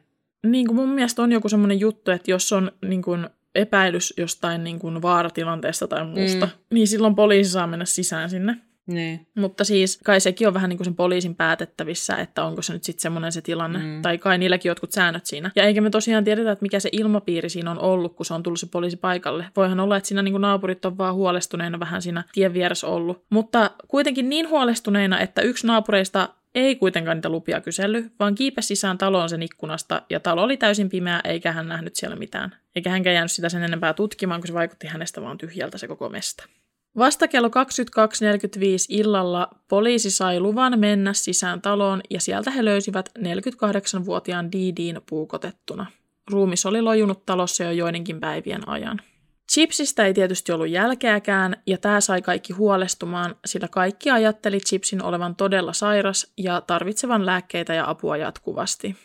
Niin kuin mun mielestä on joku semmoinen juttu, että jos on niin kuin epäilys jostain niin kuin vaaratilanteesta tai muusta, mm. niin silloin poliisi saa mennä sisään sinne. Niin. Mutta siis kai sekin on vähän niin kuin sen poliisin päätettävissä, että onko se nyt sitten semmoinen se tilanne. Mm. Tai kai niilläkin jotkut säännöt siinä. Ja eikä me tosiaan tiedetä, että mikä se ilmapiiri siinä on ollut, kun se on tullut se poliisi paikalle. Voihan olla, että siinä niin kuin naapurit on vaan huolestuneina vähän siinä tien vieressä ollut. Mutta kuitenkin niin huolestuneina, että yksi naapureista ei kuitenkaan niitä lupia kysellyt, vaan kiipesi sisään taloon sen ikkunasta, ja talo oli täysin pimeä, eikä hän nähnyt siellä mitään. Eikä hänkään jäänyt sitä sen enempää tutkimaan, kun se vaikutti hänestä vaan tyhjältä se koko mesta. Vasta kello 22.45 illalla poliisi sai luvan mennä sisään taloon ja sieltä he löysivät 48-vuotiaan Didiin puukotettuna. Ruumis oli lojunut talossa jo joidenkin päivien ajan. Chipsistä ei tietysti ollut jälkeäkään, ja tämä sai kaikki huolestumaan, sillä kaikki ajatteli Chipsin olevan todella sairas ja tarvitsevan lääkkeitä ja apua jatkuvasti.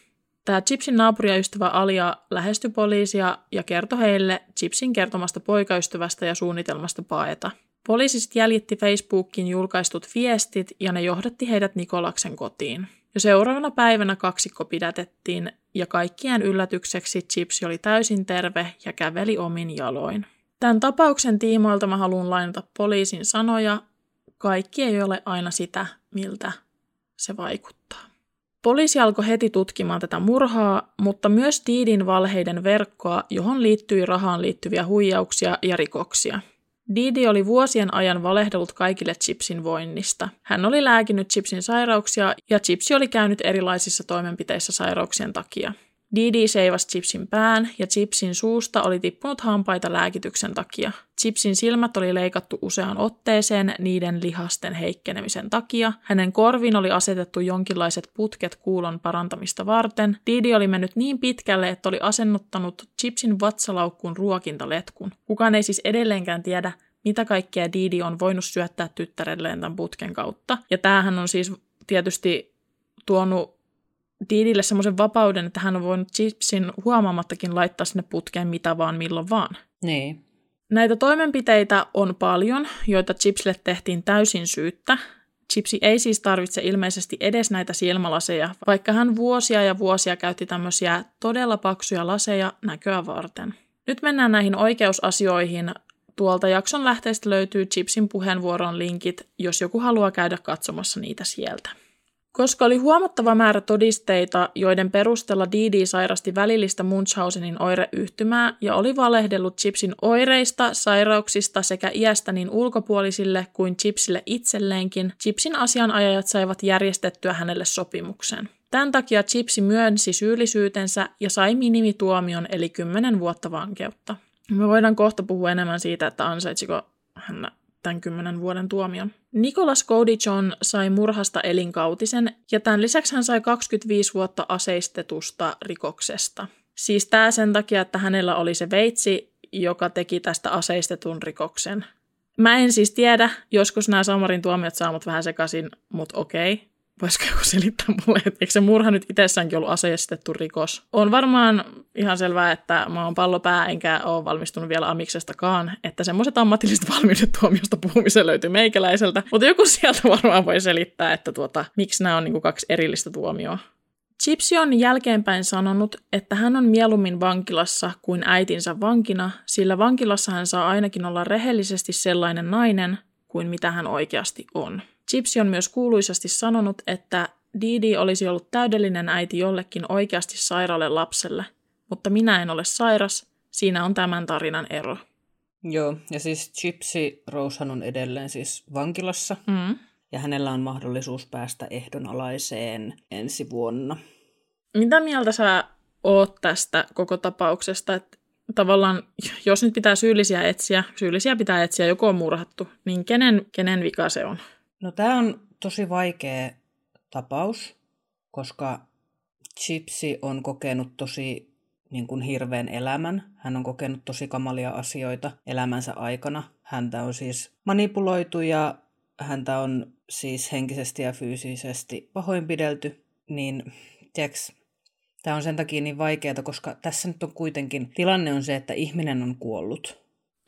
Tämä Chipsin naapuri ja ystävä Alia lähestyi poliisia ja kertoi heille Chipsin kertomasta poikaystävästä ja suunnitelmasta paeta. Poliisi sitten jäljitti Facebookin julkaistut viestit ja ne johdatti heidät Nikolaksen kotiin. Jo seuraavana päivänä kaksikko pidätettiin ja kaikkien yllätykseksi Chipsi oli täysin terve ja käveli omin jaloin. Tämän tapauksen tiimoilta mä haluan lainata poliisin sanoja. Kaikki ei ole aina sitä, miltä se vaikuttaa. Poliisi alkoi heti tutkimaan tätä murhaa, mutta myös Diidin valheiden verkkoa, johon liittyi rahaan liittyviä huijauksia ja rikoksia. Didi oli vuosien ajan valehdellut kaikille Chipsin voinnista. Hän oli lääkinyt Chipsin sairauksia ja Chipsi oli käynyt erilaisissa toimenpiteissä sairauksien takia. Didi seivasi Chipsin pään ja Chipsin suusta oli tippunut hampaita lääkityksen takia. Chipsin silmät oli leikattu useaan otteeseen niiden lihasten heikkenemisen takia. Hänen korviin oli asetettu jonkinlaiset putket kuulon parantamista varten. Didi oli mennyt niin pitkälle, että oli asennuttanut Chipsin vatsalaukkuun ruokintaletkun. Kukaan ei siis edelleenkään tiedä, mitä kaikkea Didi on voinut syöttää tyttärelleen tämän putken kautta. Ja tämähän on siis tietysti tuonut Diidille semmoisen vapauden, että hän on voinut chipsin huomaamattakin laittaa sinne putkeen mitä vaan milloin vaan. Niin. Näitä toimenpiteitä on paljon, joita Chipsille tehtiin täysin syyttä. Chipsi ei siis tarvitse ilmeisesti edes näitä silmälaseja, vaikka hän vuosia ja vuosia käytti tämmöisiä todella paksuja laseja näköä varten. Nyt mennään näihin oikeusasioihin. Tuolta jakson lähteestä löytyy Chipsin puheenvuoron linkit, jos joku haluaa käydä katsomassa niitä sieltä. Koska oli huomattava määrä todisteita, joiden perusteella Didi sairasti välillistä Munchausenin oireyhtymää ja oli valehdellut Chipsin oireista, sairauksista sekä iästä niin ulkopuolisille kuin Chipsille itselleenkin, Chipsin asianajajat saivat järjestettyä hänelle sopimuksen. Tämän takia Chipsi myönsi syyllisyytensä ja sai minimituomion eli 10 vuotta vankeutta. Me voidaan kohta puhua enemmän siitä, että ansaitsiko hän tämän kymmenen vuoden tuomion. Nicholas Codichon sai murhasta elinkautisen ja tämän lisäksi hän sai 25 vuotta aseistetusta rikoksesta. Siis tämä sen takia, että hänellä oli se veitsi, joka teki tästä aseistetun rikoksen. Mä en siis tiedä, joskus nämä Samarin tuomiot saa mut vähän sekaisin, mutta okei voisiko joku selittää mulle, että eikö se murha nyt itsessäänkin ollut aseistettu rikos? On varmaan ihan selvää, että mä oon pallopää enkä ole valmistunut vielä amiksestakaan, että semmoiset ammatilliset valmiudet tuomiosta puhumiseen löytyy meikäläiseltä, mutta joku sieltä varmaan voi selittää, että tuota, miksi nämä on niin kaksi erillistä tuomioa. Chipsi on jälkeenpäin sanonut, että hän on mieluummin vankilassa kuin äitinsä vankina, sillä vankilassa hän saa ainakin olla rehellisesti sellainen nainen kuin mitä hän oikeasti on. Gypsy on myös kuuluisasti sanonut, että Didi olisi ollut täydellinen äiti jollekin oikeasti sairaalle lapselle, mutta minä en ole sairas, siinä on tämän tarinan ero. Joo, ja siis Gypsy Rosehan on edelleen siis vankilassa, Mm. ja hänellä on mahdollisuus päästä ehdonalaiseen ensi vuonna. Mitä mieltä sä oot tästä koko tapauksesta, että tavallaan, jos nyt pitää syyllisiä etsiä, syyllisiä pitää etsiä, joku on murhattu, niin kenen, kenen vika se on? No tämä on tosi vaikea tapaus, koska Chipsi on kokenut tosi niin kuin hirveän elämän. Hän on kokenut tosi kamalia asioita elämänsä aikana. Häntä on siis manipuloitu ja häntä on siis henkisesti ja fyysisesti pahoinpidelty. Niin, tiiäks, tämä on sen takia niin vaikeaa, koska tässä nyt on kuitenkin, tilanne on se, että ihminen on kuollut.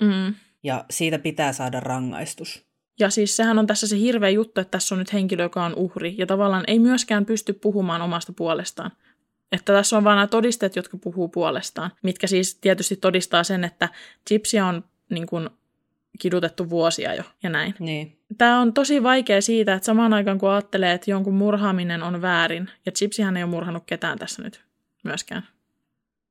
Mm. Ja siitä pitää saada rangaistus. Ja siis sehän on tässä se hirveä juttu, että tässä on nyt henkilö, joka on uhri, ja tavallaan ei myöskään pysty puhumaan omasta puolestaan. Että tässä on vain nämä todisteet, jotka puhuu puolestaan, mitkä siis tietysti todistaa sen, että Gypsia on niin kuin, kidutettu vuosia jo ja näin. Niin. Tämä on tosi vaikea siitä, että samaan aikaan kun ajattelee, että jonkun murhaaminen on väärin, ja Gypsyhän ei ole murhannut ketään tässä nyt myöskään.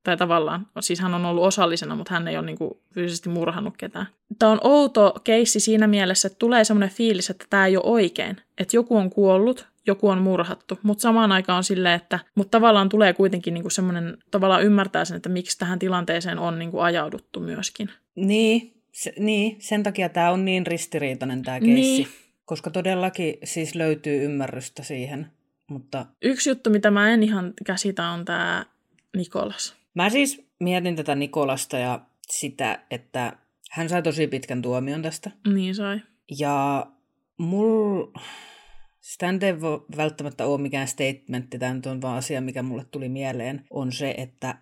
Tai tavallaan, siis hän on ollut osallisena, mutta hän ei ole niin kuin fyysisesti murhannut ketään. Tämä on outo keissi siinä mielessä, että tulee semmoinen fiilis, että tämä ei ole oikein. Että joku on kuollut, joku on murhattu. Mutta samaan aikaan on silleen, että mutta tavallaan tulee kuitenkin niinku semmoinen, tavallaan ymmärtää sen, että miksi tähän tilanteeseen on niinku ajauduttu myöskin. Niin, se, niin, sen takia tämä on niin ristiriitainen tämä keissi. Niin. Koska todellakin siis löytyy ymmärrystä siihen. Mutta Yksi juttu, mitä mä en ihan käsitä, on tämä Nikolas. Mä siis mietin tätä Nikolasta ja sitä, että hän sai tosi pitkän tuomion tästä. Niin sai. Ja mul... Sitä nyt ei välttämättä ole mikään statementti, tämä nyt on vaan asia, mikä mulle tuli mieleen, on se, että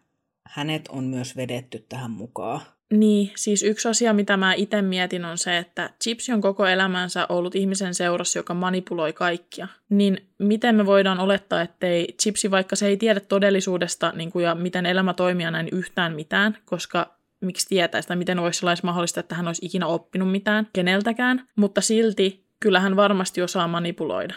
hänet on myös vedetty tähän mukaan. Niin, siis yksi asia, mitä mä itse mietin, on se, että Chipsi on koko elämänsä ollut ihmisen seurassa, joka manipuloi kaikkia. Niin miten me voidaan olettaa, ettei Chipsi, vaikka se ei tiedä todellisuudesta niin kuin, ja miten elämä toimii näin yhtään mitään, koska miksi tietäisi, tai miten olisi sellaista mahdollista, että hän olisi ikinä oppinut mitään keneltäkään, mutta silti kyllähän varmasti osaa manipuloida.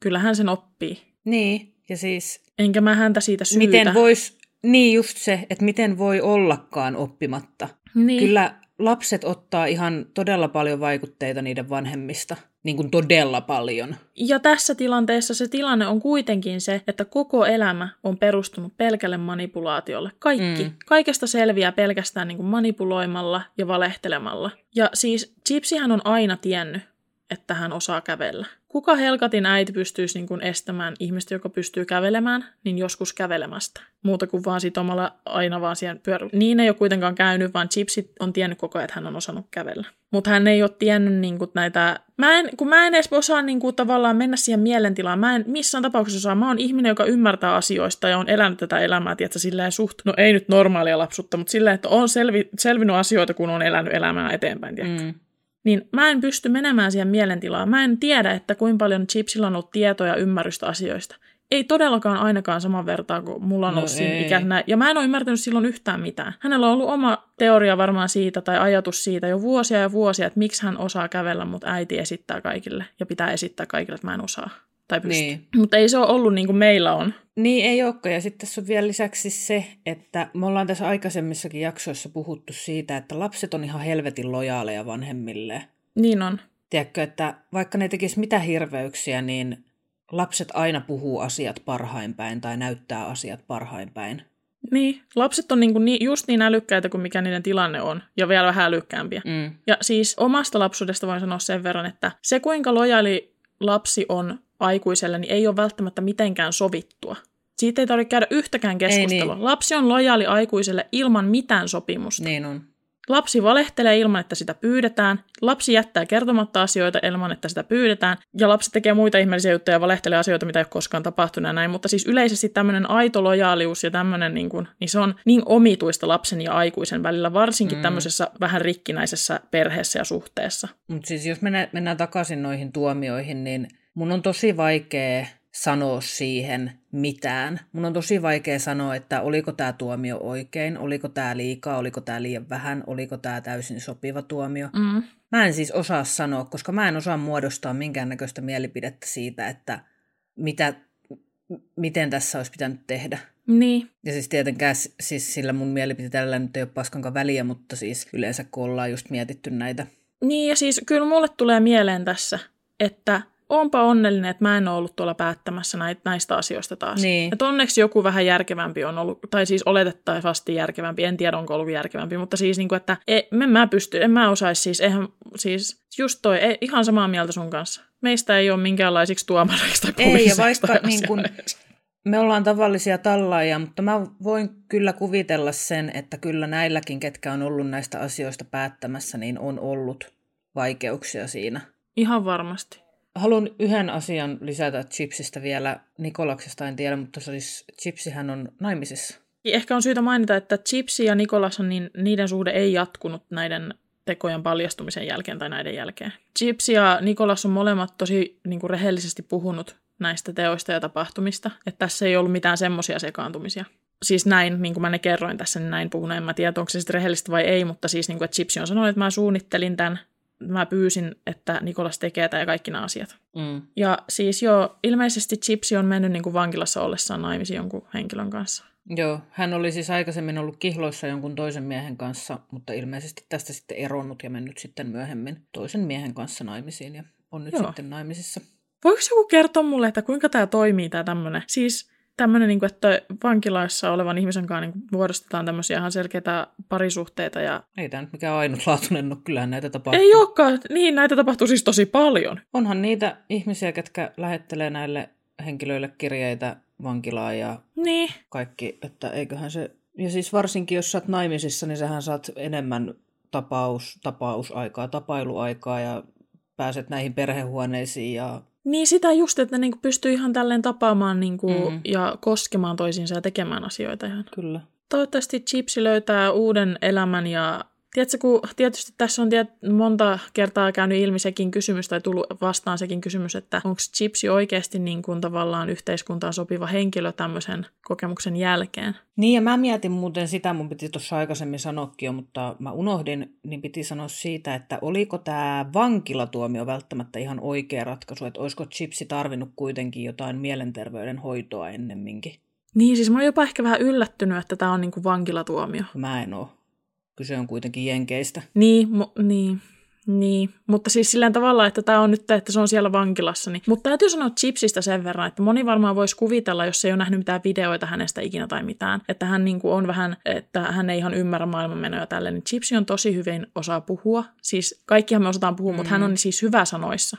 Kyllähän sen oppii. Niin, ja siis Enkä mä häntä siitä syytä. miten vois, niin just se, että miten voi ollakaan oppimatta. Niin. Kyllä lapset ottaa ihan todella paljon vaikutteita niiden vanhemmista. Niin kuin todella paljon. Ja tässä tilanteessa se tilanne on kuitenkin se, että koko elämä on perustunut pelkälle manipulaatiolle. Kaikki. Mm. Kaikesta selviää pelkästään niin kuin manipuloimalla ja valehtelemalla. Ja siis Chipsihän on aina tiennyt, että hän osaa kävellä. Kuka helkatin äiti pystyisi niin kuin estämään ihmistä, joka pystyy kävelemään, niin joskus kävelemästä. Muuta kuin vaan sitomalla aina vaan siihen pyörä. Niin ei ole kuitenkaan käynyt, vaan Chipsi on tiennyt koko ajan, että hän on osannut kävellä. Mutta hän ei ole tiennyt niin kuin näitä... Mä en, kun mä en edes osaa niin kuin, tavallaan mennä siihen mielentilaan. Mä en missään tapauksessa osaa. Mä oon ihminen, joka ymmärtää asioista ja on elänyt tätä elämää, tiedätkö, silleen suht... No ei nyt normaalia lapsutta, mutta silleen, että on selvi, selvinnyt asioita, kun on elänyt elämää eteenpäin, tiedätkö? Mm. Niin mä en pysty menemään siihen mielentilaan. Mä en tiedä, että kuinka paljon Chipsillä on ollut tietoa ja ymmärrystä asioista. Ei todellakaan ainakaan saman vertaa kuin mulla on No ollut siinä ei. ikäisenä. Ja mä en ole ymmärtänyt silloin yhtään mitään. Hänellä on ollut oma teoria varmaan siitä tai ajatus siitä jo vuosia ja vuosia, että miksi hän osaa kävellä, mutta äiti esittää kaikille ja pitää esittää kaikille, että mä en osaa tai pysty. Niin. Mutta ei se ole ollut niin kuin meillä on. Niin ei olekaan. Ja sitten tässä on vielä lisäksi se, että me ollaan tässä aikaisemmissakin jaksoissa puhuttu siitä, että lapset on ihan helvetin lojaaleja vanhemmille. Niin on. Tiedätkö, että vaikka ne tekis mitä hirveyksiä, niin lapset aina puhuu asiat parhain päin tai näyttää asiat parhain päin. Niin, lapset on niinku niin, just niin älykkäitä kuin mikä niiden tilanne on, ja vielä vähän älykkäämpiä. Mm. Ja siis omasta lapsuudesta voin sanoa sen verran, että se kuinka lojaali lapsi on aikuiselle, niin ei ole välttämättä mitenkään sovittua. Siitä ei tarvitse käydä yhtäkään keskustelua. niin. Lapsi on lojaali aikuiselle ilman mitään sopimusta. Niin on. Lapsi valehtelee ilman, että sitä pyydetään. Lapsi jättää kertomatta asioita ilman, että sitä pyydetään. Ja lapsi tekee muita ihmeellisiä juttuja ja valehtelee asioita, mitä ei ole koskaan tapahtunut ja näin. Mutta siis yleisesti tämmöinen aito lojaalius ja tämmöinen, niin, kuin, niin se on niin omituista lapsen ja aikuisen välillä, varsinkin mm. tämmöisessä vähän rikkinäisessä perheessä ja suhteessa. Mutta siis jos mennään, mennään takaisin noihin tuomioihin, niin mun on tosi vaikea sanoa siihen mitään. Mun on tosi vaikea sanoa, että oliko tämä tuomio oikein, oliko tämä liikaa, oliko tämä liian vähän, oliko tämä täysin sopiva tuomio. Mm. Mä en siis osaa sanoa, koska mä en osaa muodostaa minkäännäköistä mielipidettä siitä, että mitä, miten tässä olisi pitänyt tehdä. Niin, Ja siis tietenkään siis sillä mun mielipiteellä nyt ei ole paskankaan väliä, mutta siis yleensä kun ollaan just mietitty näitä. Niin ja siis kyllä mulle tulee mieleen tässä, että onpa onnellinen, että mä en ole ollut tuolla päättämässä näitä, näistä asioista taas. Niin. Että onneksi joku vähän järkevämpi on ollut, tai siis oletettavasti järkevämpi, en tiedä onko ollut järkevämpi, mutta siis niin kuin, että en mä pysty, en mä osaisi siis, eihän siis just toi, ei, ihan samaa mieltä sun kanssa. Meistä ei ole minkäänlaisiksi tuomareiksi tai Ei, ja vaikka niin kun, me ollaan tavallisia tallaajia, mutta mä voin kyllä kuvitella sen, että kyllä näilläkin, ketkä on ollut näistä asioista päättämässä, niin on ollut vaikeuksia siinä. Ihan varmasti. Haluan yhden asian lisätä Chipsistä vielä. Nikolaksesta en tiedä, mutta siis Chipsihän on naimisissa. Ehkä on syytä mainita, että Chipsi ja Nikolas, niin niiden suhde ei jatkunut näiden tekojen paljastumisen jälkeen tai näiden jälkeen. Chipsi ja Nikolas on molemmat tosi niin kuin rehellisesti puhunut näistä teoista ja tapahtumista, että tässä ei ollut mitään semmoisia sekaantumisia. Siis näin, niin kuin mä ne kerroin tässä, niin näin puhun. En mä tiedä, onko se sitten rehellistä vai ei, mutta siis niin kuin, että Chipsi on sanonut, että mä suunnittelin tämän, mä pyysin, että Nikolas tekee tämä ja kaikki nämä asiat. Mm. Ja siis joo, ilmeisesti Chipsi on mennyt niin kuin vankilassa ollessaan naimisiin jonkun henkilön kanssa. Joo, hän oli siis aikaisemmin ollut kihloissa jonkun toisen miehen kanssa, mutta ilmeisesti tästä sitten eronnut ja mennyt sitten myöhemmin toisen miehen kanssa naimisiin ja on nyt Joo. sitten naimisissa. Voiko joku kertoa mulle, että kuinka tämä toimii, tämä tämmöinen? Siis tämmöinen, niin kuin, että vankilaissa olevan ihmisen kanssa niin muodostetaan tämmöisiä ihan selkeitä parisuhteita. Ja... Ei tämä nyt mikään ainutlaatuinen ole, kyllähän näitä tapahtuu. Ei olekaan, niin näitä tapahtuu siis tosi paljon. Onhan niitä ihmisiä, ketkä lähettelee näille henkilöille kirjeitä vankilaan ja niin. kaikki, että eiköhän se... Ja siis varsinkin, jos sä oot naimisissa, niin sähän saat enemmän tapaus, tapausaikaa, tapailuaikaa ja pääset näihin perhehuoneisiin ja niin sitä just, että niinku pystyy ihan tälleen tapaamaan niinku mm. ja koskemaan toisiinsa ja tekemään asioita ihan. Kyllä. Toivottavasti Chipsi löytää uuden elämän ja Tiedätkö, kun tietysti tässä on tiedät, monta kertaa käynyt ilmi sekin kysymys tai tullut vastaan sekin kysymys, että onko Chipsi oikeasti niin kuin tavallaan yhteiskuntaan sopiva henkilö tämmöisen kokemuksen jälkeen? Niin ja mä mietin muuten sitä, mun piti tuossa aikaisemmin sanoakin jo, mutta mä unohdin, niin piti sanoa siitä, että oliko tämä vankilatuomio välttämättä ihan oikea ratkaisu, että olisiko Chipsi tarvinnut kuitenkin jotain mielenterveyden hoitoa ennemminkin? Niin, siis mä oon jopa ehkä vähän yllättynyt, että tämä on niin kuin vankilatuomio. Mä en oo. Kyse on kuitenkin jenkeistä. Niin, mu- niin. Niin, mutta siis sillä tavalla, että tämä on nyt, että se on siellä vankilassa. Niin. Mutta täytyy sanoa Chipsistä sen verran, että moni varmaan voisi kuvitella, jos ei ole nähnyt mitään videoita hänestä ikinä tai mitään, että hän niin kuin on vähän, että hän ei ihan ymmärrä maailmanmenoja tälle, niin Chipsi on tosi hyvin osaa puhua. Siis kaikkihan me osataan puhua, mm. mutta hän on siis hyvä sanoissa.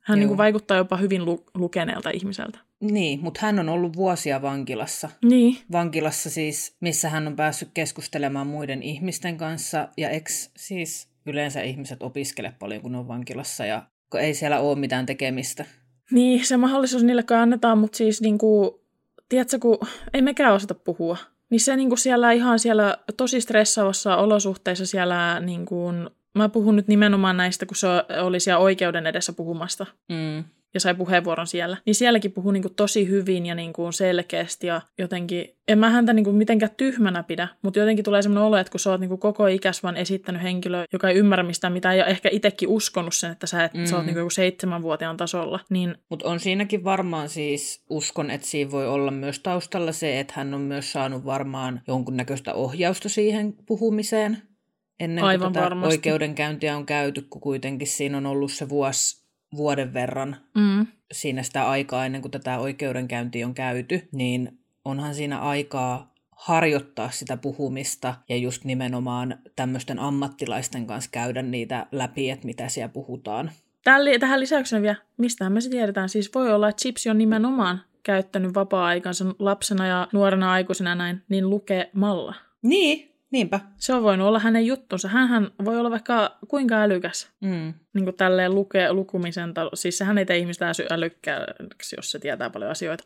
Hän niin kuin vaikuttaa jopa hyvin lu- lukeneelta ihmiseltä. Niin, mutta hän on ollut vuosia vankilassa. Niin. Vankilassa siis, missä hän on päässyt keskustelemaan muiden ihmisten kanssa. Ja ex siis yleensä ihmiset opiskele paljon, kun on vankilassa ja kun ei siellä ole mitään tekemistä. Niin, se mahdollisuus niille kai annetaan, mutta siis niinku, tiedätkö, kun ei mekään osata puhua. Niin se niinku siellä ihan siellä tosi stressaavassa olosuhteissa siellä niinku, mä puhun nyt nimenomaan näistä, kun se oli siellä oikeuden edessä puhumasta. Mm ja sai puheenvuoron siellä, niin sielläkin puhui niin kuin tosi hyvin ja niin kuin selkeästi ja jotenkin, en mä häntä niin kuin mitenkään tyhmänä pidä, mutta jotenkin tulee semmoinen olo, että kun sä oot niin kuin koko ikäs vaan esittänyt henkilöä, joka ei ymmärrä mistään mitään ja ehkä itsekin uskonut sen, että sä, et, mm. sä oot mm. niin kuin seitsemänvuotiaan tasolla. Niin... Mutta on siinäkin varmaan siis, uskon, että siinä voi olla myös taustalla se, että hän on myös saanut varmaan jonkunnäköistä ohjausta siihen puhumiseen, ennen Aivan kuin tätä varmasti. oikeudenkäyntiä on käyty, kun kuitenkin siinä on ollut se vuosi vuoden verran mm. siinä sitä aikaa ennen kuin tätä oikeudenkäyntiä on käyty, niin onhan siinä aikaa harjoittaa sitä puhumista ja just nimenomaan tämmöisten ammattilaisten kanssa käydä niitä läpi, että mitä siellä puhutaan. Tähän lisäyksenä vielä, mistä me se tiedetään, siis voi olla, että Chipsi on nimenomaan käyttänyt vapaa-aikansa lapsena ja nuorena aikuisena näin, niin lukemalla. Niin, Niinpä. Se on voinut olla hänen juttunsa. Hänhän voi olla vaikka kuinka älykäs. Mm. Niin kuin tälleen luke, lukumisen, siis sehän ei tee ihmistä älykkääksi, jos se tietää paljon asioita.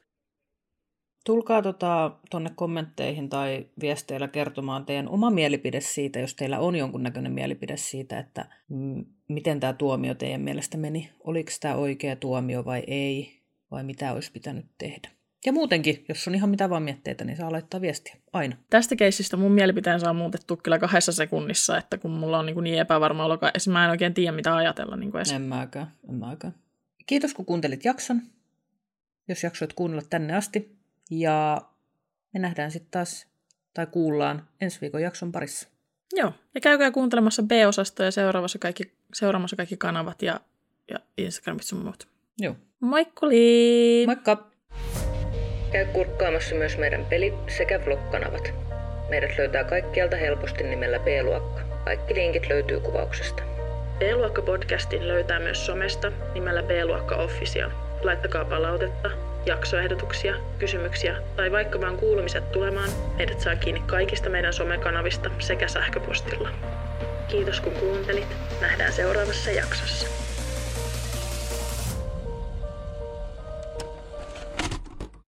Tulkaa tuonne tota, kommentteihin tai viesteillä kertomaan teidän oma mielipide siitä, jos teillä on jonkunnäköinen mielipide siitä, että m- miten tämä tuomio teidän mielestä meni. Oliko tämä oikea tuomio vai ei, vai mitä olisi pitänyt tehdä. Ja muutenkin, jos on ihan mitä vaan mietteitä, niin saa laittaa viestiä. Aina. Tästä keisistä mun mielipiteen saa muutettu kyllä kahdessa sekunnissa, että kun mulla on niin, niin epävarma olo, mä en oikein tiedä mitä ajatella. Niin edes. En mäkään, en mäkään. Kiitos kun kuuntelit jakson, jos jaksoit kuunnella tänne asti. Ja me nähdään sitten taas, tai kuullaan ensi viikon jakson parissa. Joo, ja käykää kuuntelemassa B-osastoa ja seuraavassa kaikki, seuraamassa kaikki kanavat ja, ja Instagramit sun muut. Joo. Moikkuli! Moikka! Käy kurkkaamassa myös meidän peli- sekä vlog-kanavat. Meidät löytää kaikkialta helposti nimellä B-luokka. Kaikki linkit löytyy kuvauksesta. B-luokka-podcastin löytää myös somesta nimellä B-luokka Official. Laittakaa palautetta, jaksoehdotuksia, kysymyksiä tai vaikka vaan kuulumiset tulemaan. Meidät saa kiinni kaikista meidän somekanavista sekä sähköpostilla. Kiitos kun kuuntelit. Nähdään seuraavassa jaksossa.